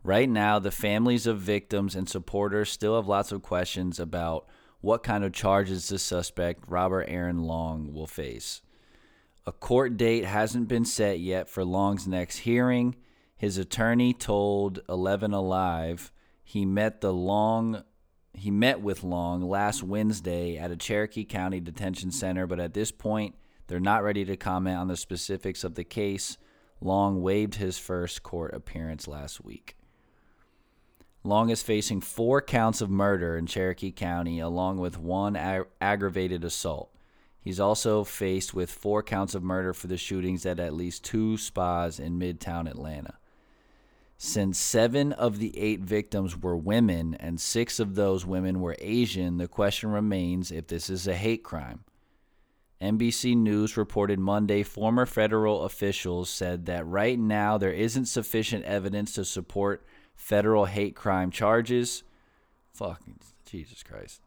Right now, the families of victims and supporters still have lots of questions about what kind of charges the suspect, Robert Aaron Long, will face. A court date hasn't been set yet for Long's next hearing. His attorney told 11 Alive he met the Long he met with Long last Wednesday at a Cherokee County detention center, but at this point they're not ready to comment on the specifics of the case. Long waived his first court appearance last week. Long is facing four counts of murder in Cherokee County, along with one ag- aggravated assault. He's also faced with four counts of murder for the shootings at at least two spas in Midtown Atlanta. Since seven of the eight victims were women and six of those women were Asian, the question remains if this is a hate crime. NBC News reported Monday former federal officials said that right now there isn't sufficient evidence to support federal hate crime charges. Fucking Jesus Christ.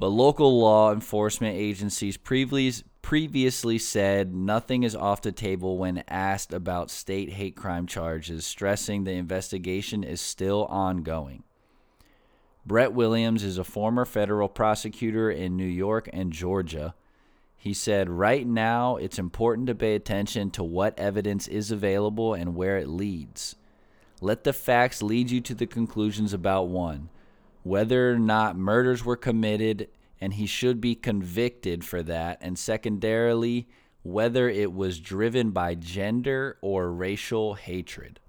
But local law enforcement agencies previously previously said nothing is off the table when asked about state hate crime charges, stressing the investigation is still ongoing. Brett Williams is a former federal prosecutor in New York and Georgia. He said, Right now, it's important to pay attention to what evidence is available and where it leads. Let the facts lead you to the conclusions about one whether or not murders were committed, and he should be convicted for that, and secondarily, whether it was driven by gender or racial hatred.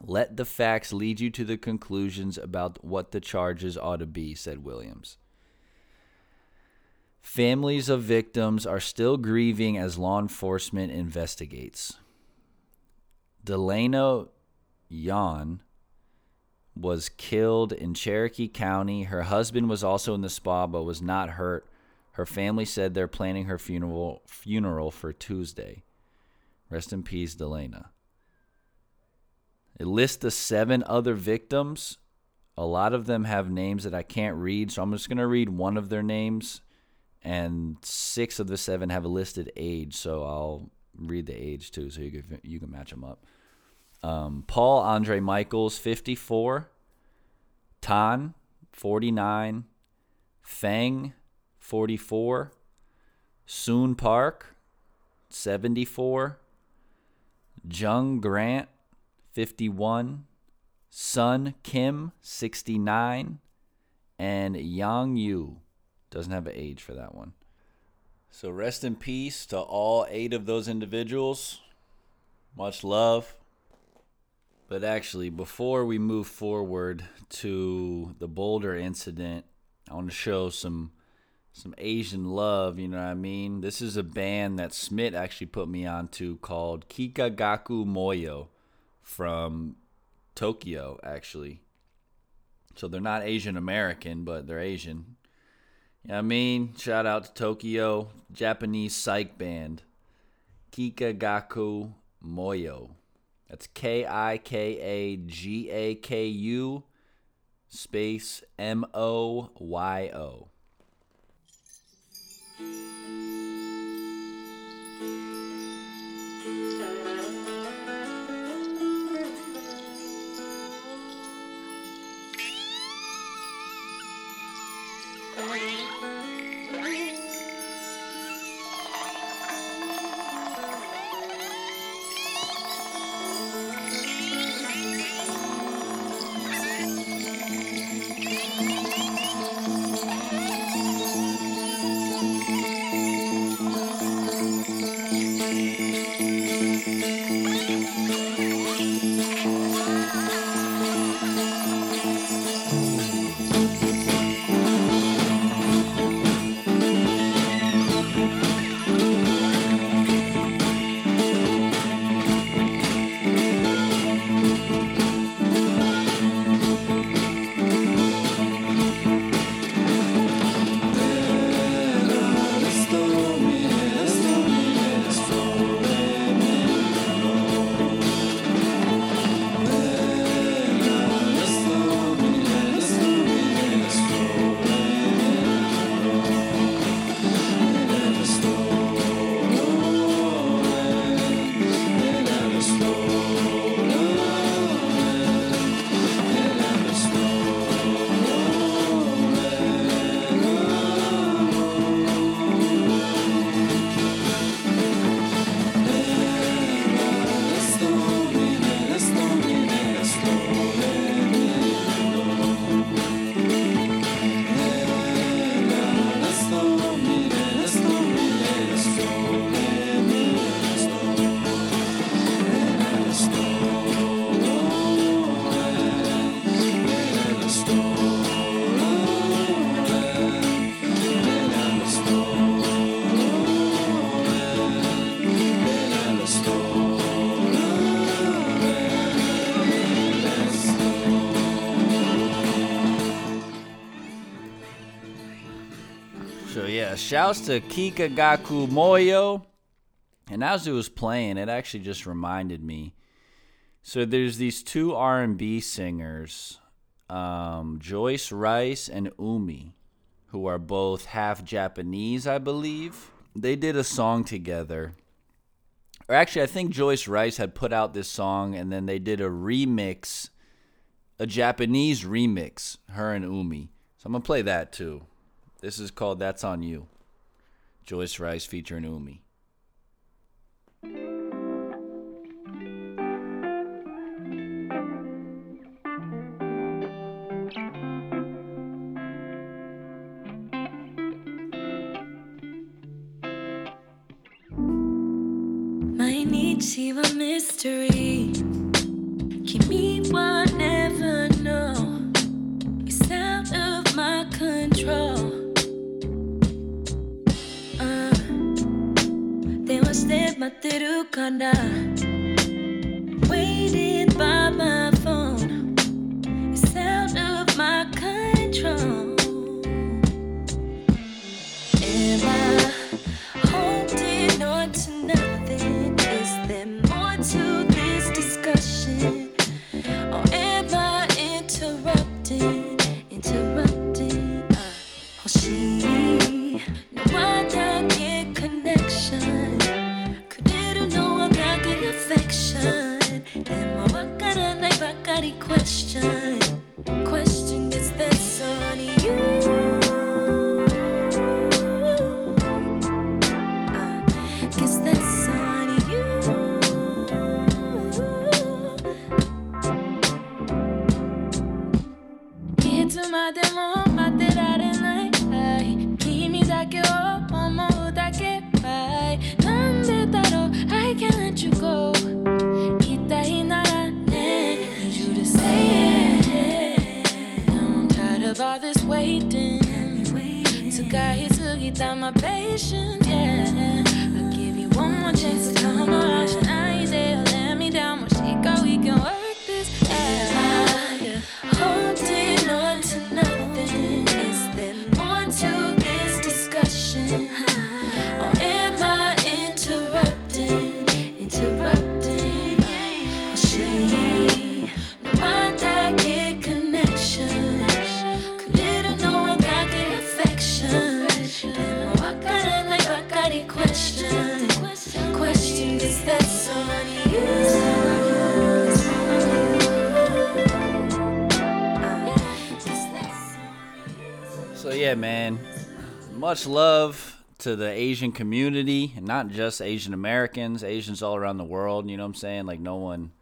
Let the facts lead you to the conclusions about what the charges ought to be, said Williams. Families of victims are still grieving as law enforcement investigates. Delaina Yaun was killed in Cherokee County. Her husband was also in the spa but was not hurt. Her family said they're planning her funeral funeral for Tuesday. Rest in peace, Delaina. It lists the seven other victims. A lot of them have names that I can't read, so I'm just going to read one of their names. And six of the seven have a listed age, so I'll read the age too, so you can you can match them up. Um, Paul Andre Michels, 54. Tan, 49. Feng, 44. Soon Park, 74. Jung Grant, 51. Sun Kim, 69. And Yang Yu. Doesn't have an age for that one. So rest in peace to all eight of those individuals. Much love. But actually, before we move forward to the Boulder incident, I want to show some some Asian love, you know what I mean? This is a band that Smith actually put me onto called Kikagaku Moyo from Tokyo, actually. So they're not Asian American, but they're Asian. You know what I mean? Shout out to Tokyo, Japanese psych band. Kikagaku Moyo. That's K I K A G A K U space M O Y O. So shouts to Kikagaku Moyo. And as it was playing, it actually just reminded me. So there's these two R&B singers, um, Joyce Wrice and Umi. who are both half Japanese, I believe. They did a song together. Or actually, I think Joyce Wrice had put out this song and then they did a remix, a Japanese remix, her and Umi. So I'm to play that too. This is called That's On You. Joyce Wrice featuring Umi. Yeah, man. Much love to the Asian community, not just Asian Americans, Asians all around the world. You know what I'm saying? Like no one,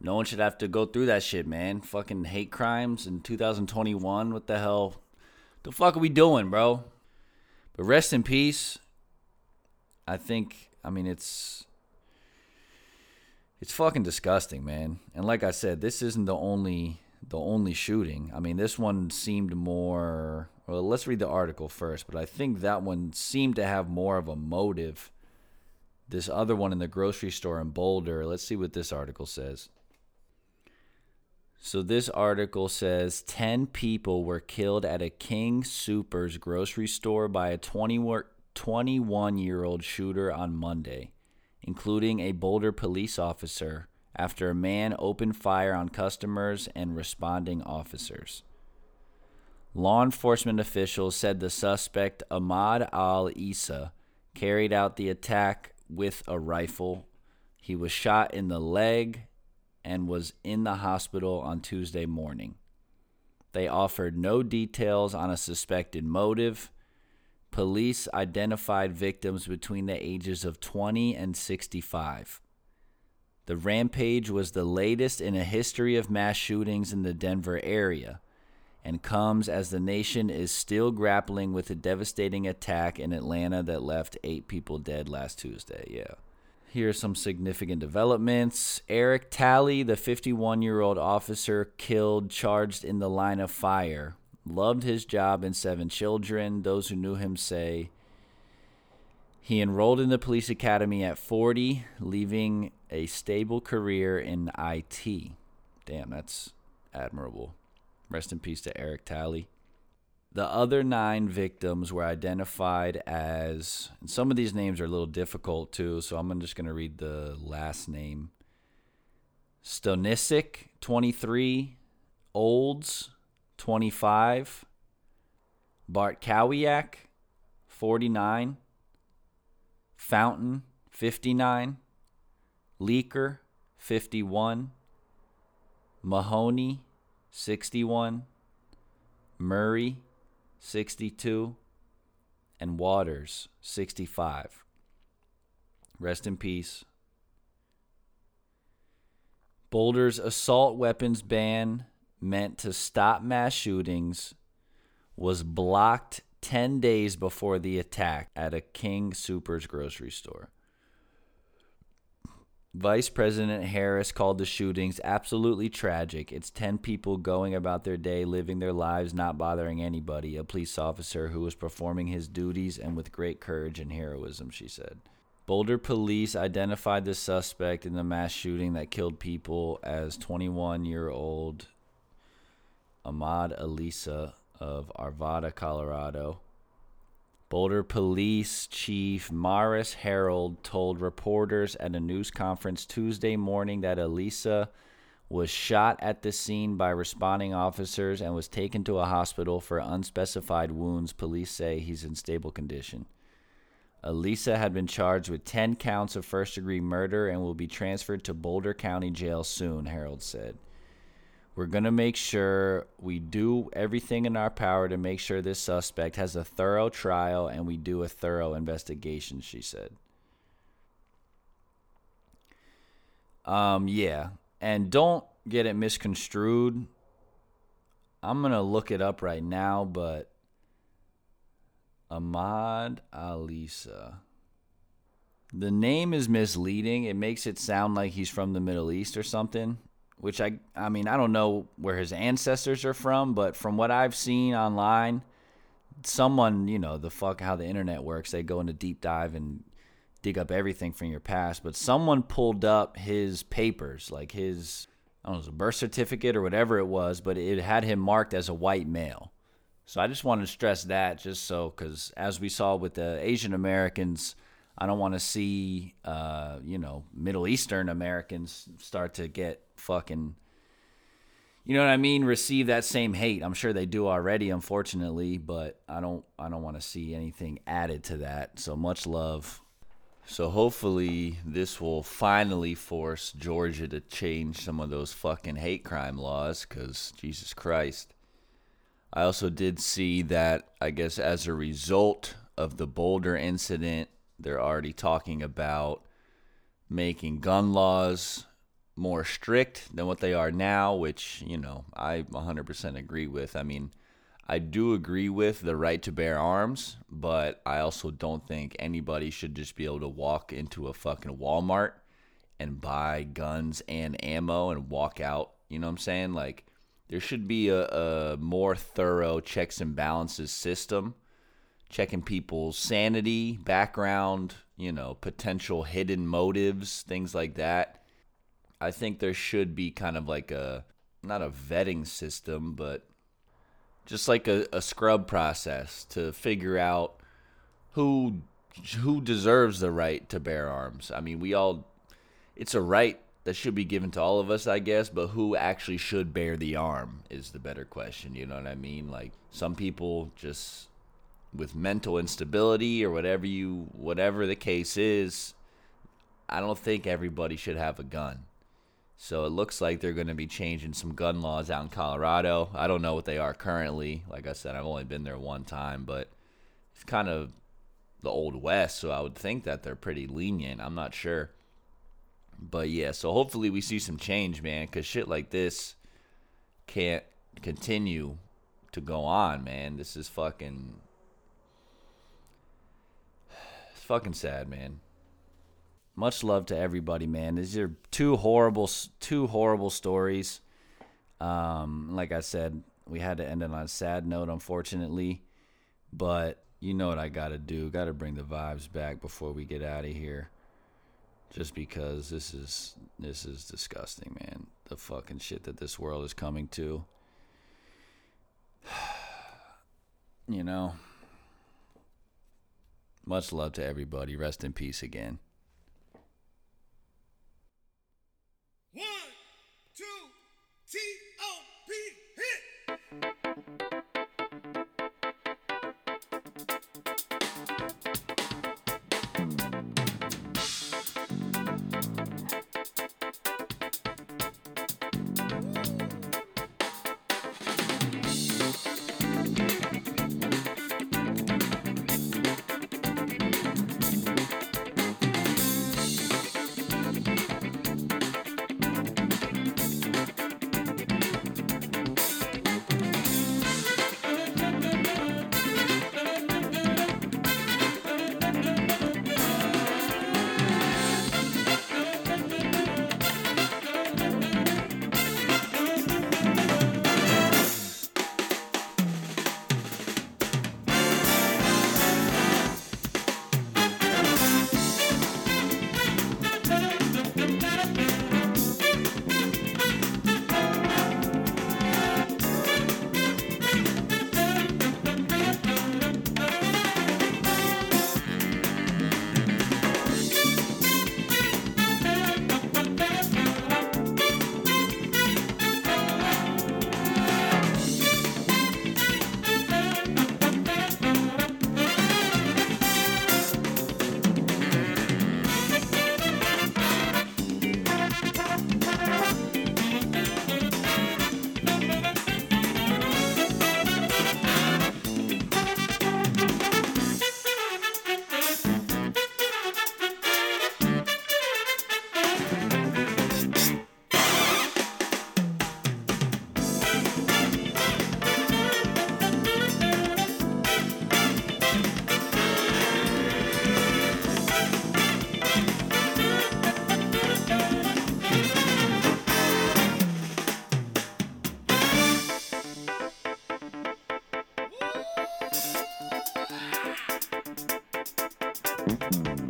no one should have to go through that shit, man. Fucking hate crimes in 2021. What the hell? The fuck are we doing, bro? But rest in peace. I think. I mean, it's. It's fucking disgusting, man. And like I said, this isn't the only the only shooting. I mean, this one seemed more. Well, let's read the article first, but I think that one seemed to have more of a motive. This other one in the grocery store in Boulder. Let's see what this article says. So this article says 10 people were killed at a King Soopers grocery store by a 21 year old shooter on Monday, including a Boulder police officer after a man opened fire on customers and responding officers. Law enforcement officials said the suspect Ahmad Alissa carried out the attack with a rifle. He was shot in the leg and was in the hospital on Tuesday morning. They offered no details on a suspected motive. Police identified victims between the ages of 20 and 65. The rampage was the latest in a history of mass shootings in the Denver area and comes as the nation is still grappling with a devastating attack in Atlanta that left eight people dead last Tuesday. Yeah. Here are some significant developments. Eric Talley, the 51 year old officer killed charged in the line of fire, loved his job and seven children. Those who knew him say he enrolled in the police academy at 40, leaving a stable career in IT. Damn, that's admirable. Rest in peace to Eric Talley. The other nine victims were identified as, and some of these names are a little difficult too, so I'm just going to read the last name. Stanisic, 23, Olds, 25, Bartkowiak, 49. Fountain, 59. Leiker, 51. Mahoney, 61. Murray, 62. And Waters, 65. Rest in peace. Boulder's assault weapons ban meant to stop mass shootings was blocked 10 days before the attack at a King Soopers grocery store. Vice President Harris called the shootings absolutely tragic. It's 10 people going about their day, living their lives, not bothering anybody. A police officer who was performing his duties and with great courage and heroism, she said. Boulder police identified the suspect in the mass shooting that killed people as 21 year old Ahmad Alissa of Arvada, Colorado. Boulder Police Chief Maris Herold told reporters at a news conference Tuesday morning that Alissa was shot at the scene by responding officers and was taken to a hospital for unspecified wounds. Police say he's in stable condition. Alissa had been charged with 10 counts of first degree murder and will be transferred to Boulder County Jail soon, Herold said. We're going to make sure we do everything in our power to make sure this suspect has a thorough trial and we do a thorough investigation, she said. Um, yeah. And don't get it misconstrued. I'm going to look it up right now, but Ahmad Alissa. The name is misleading. It makes it sound like he's from the Middle East or something, which I I mean, I don't know where his ancestors are from, but from what I've seen online, someone, you know, the fuck how the internet works, they go into deep dive and dig up everything from your past, but someone pulled up his papers, like his I don't know, birth certificate or whatever it was, but it had him marked as a white male. So I just wanted to stress that just so cuz as we saw with the Asian Americans, I don't want to see uh, you know, Middle Eastern Americans start to get fucking you know what I mean, receive that same hate. I'm sure they do already unfortunately, but I don't I don't want to see anything added to that. So much love. So hopefully this will finally force Georgia to change some of those fucking hate crime laws cuz Jesus Christ. I also did see that I guess as a result of the Boulder incident, they're already talking about making gun laws more strict than what they are now, which, you know, I 100% agree with. I mean, I do agree with the right to bear arms, but I also don't think anybody should just be able to walk into a fucking Walmart and buy guns and ammo and walk out. You know what I'm saying? Like, there should be a, a more thorough checks and balances system, checking people's sanity, background, you know, potential hidden motives, things like that. I think there should be kind of like a, not a vetting system, but just like a, a scrub process to figure out who who deserves the right to bear arms. I mean, we all it's a right that should be given to all of us, I guess, but who actually should bear the arm is the better question, you know what I mean? Like some people just with mental instability or whatever you whatever the case is, I don't think everybody should have a gun. So it looks like they're going to be changing some gun laws out in Colorado. I don't know what they are currently. Like I said, I've only been there one time, but it's kind of the old west, so I would think that they're pretty lenient. I'm not sure. But yeah, so hopefully we see some change, man, cuz shit like this can't continue to go on, man. This is fucking It's fucking sad, man much love to everybody, man. These are two horrible, two horrible stories. Um, like I said, we had to end it on a sad note, unfortunately. But you know what I got to do? Got to bring the vibes back before we get out of here. Just because this is this is disgusting, man. The fucking shit that this world is coming to. [SIGHS] you know. Much love to everybody. Rest in peace again. Know,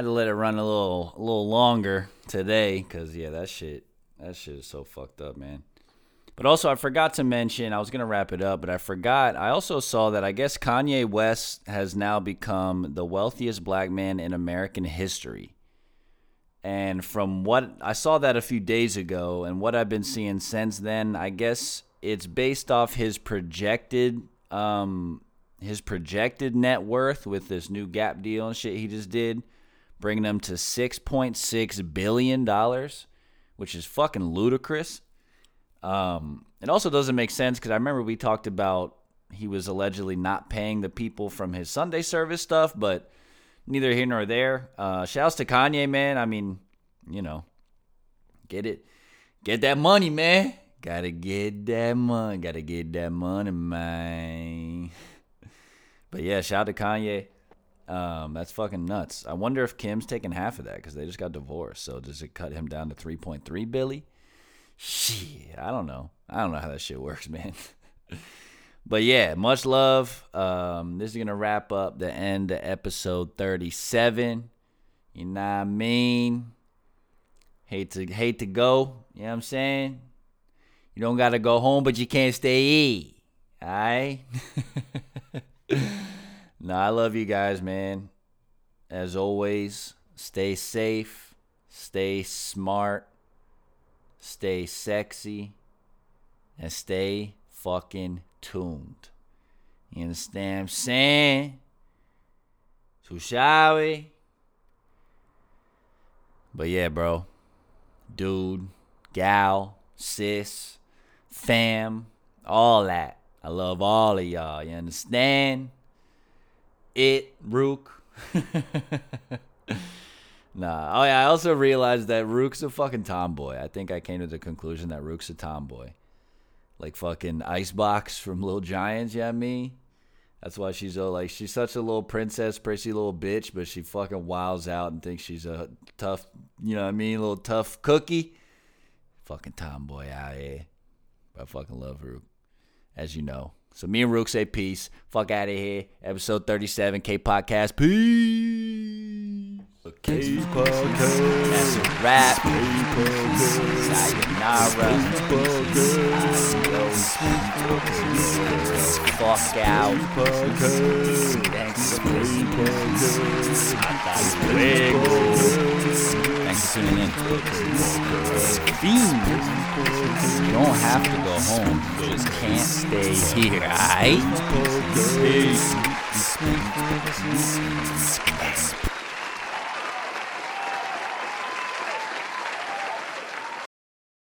had to let it run a little, a little longer today, cause yeah, that shit, that shit is so fucked up, man. But also, I forgot to mention, I was gonna wrap it up, but I forgot. I also saw that I guess Kanye West has now become the wealthiest black man in American history. And from what I saw that a few days ago, and what I've been seeing since then, I guess it's based off his projected um, his projected net worth with this new Gap deal and shit he just did, bringing them to six point six billion dollars, which is fucking ludicrous. Um, it also doesn't make sense because I remember we talked about he was allegedly not paying the people from his Sunday service stuff, but neither here nor there. Uh, shouts to Kanye, man. I mean, you know, get it, get that money, man. Gotta get that money. Gotta get that money, man. [LAUGHS] But yeah, shout out to Kanye. Um, that's fucking nuts. I wonder if Kim's taking half of that because they just got divorced. So does it cut him down to 3.3 Billy? Shit, I don't know. I don't know how that shit works, [LAUGHS] man. but yeah, much love. Um, this is gonna wrap up the end of episode 37. You know what I mean? Hate to hate to go. You know what I'm saying? You don't gotta go home, but you can't stay. E. Alright? [LAUGHS] no, I love you guys, man. As always, stay safe, stay smart, stay sexy, and stay fucking tuned. You understand what I'm saying? So shall we? But yeah, bro. Dude, gal, sis, fam, all that. I love all of y'all. You understand? It, Rook. [LAUGHS] nah. Oh yeah, I also realized that Rook's a fucking tomboy. I think I came to the conclusion that Rook's a tomboy. Like fucking Icebox from Little Giants, yeah, me. That's why she's so like she's such a little princess, pretty little bitch, but she fucking wiles out and thinks she's a tough, you know what I mean, little tough cookie. Fucking tomboy out here. Eh? But I fucking love Rook, as you know. So me and Rook say peace. Fuck out of here. Episode 37, K Podcast. Peace. K Podcast. That's a wrap. K Podcast. Sayonara. Fuck out. Thanks for listening. Hasta luego. Thanks for tuning in. Fiend. You don't have to go home. You just can't stay here, alright? Peace.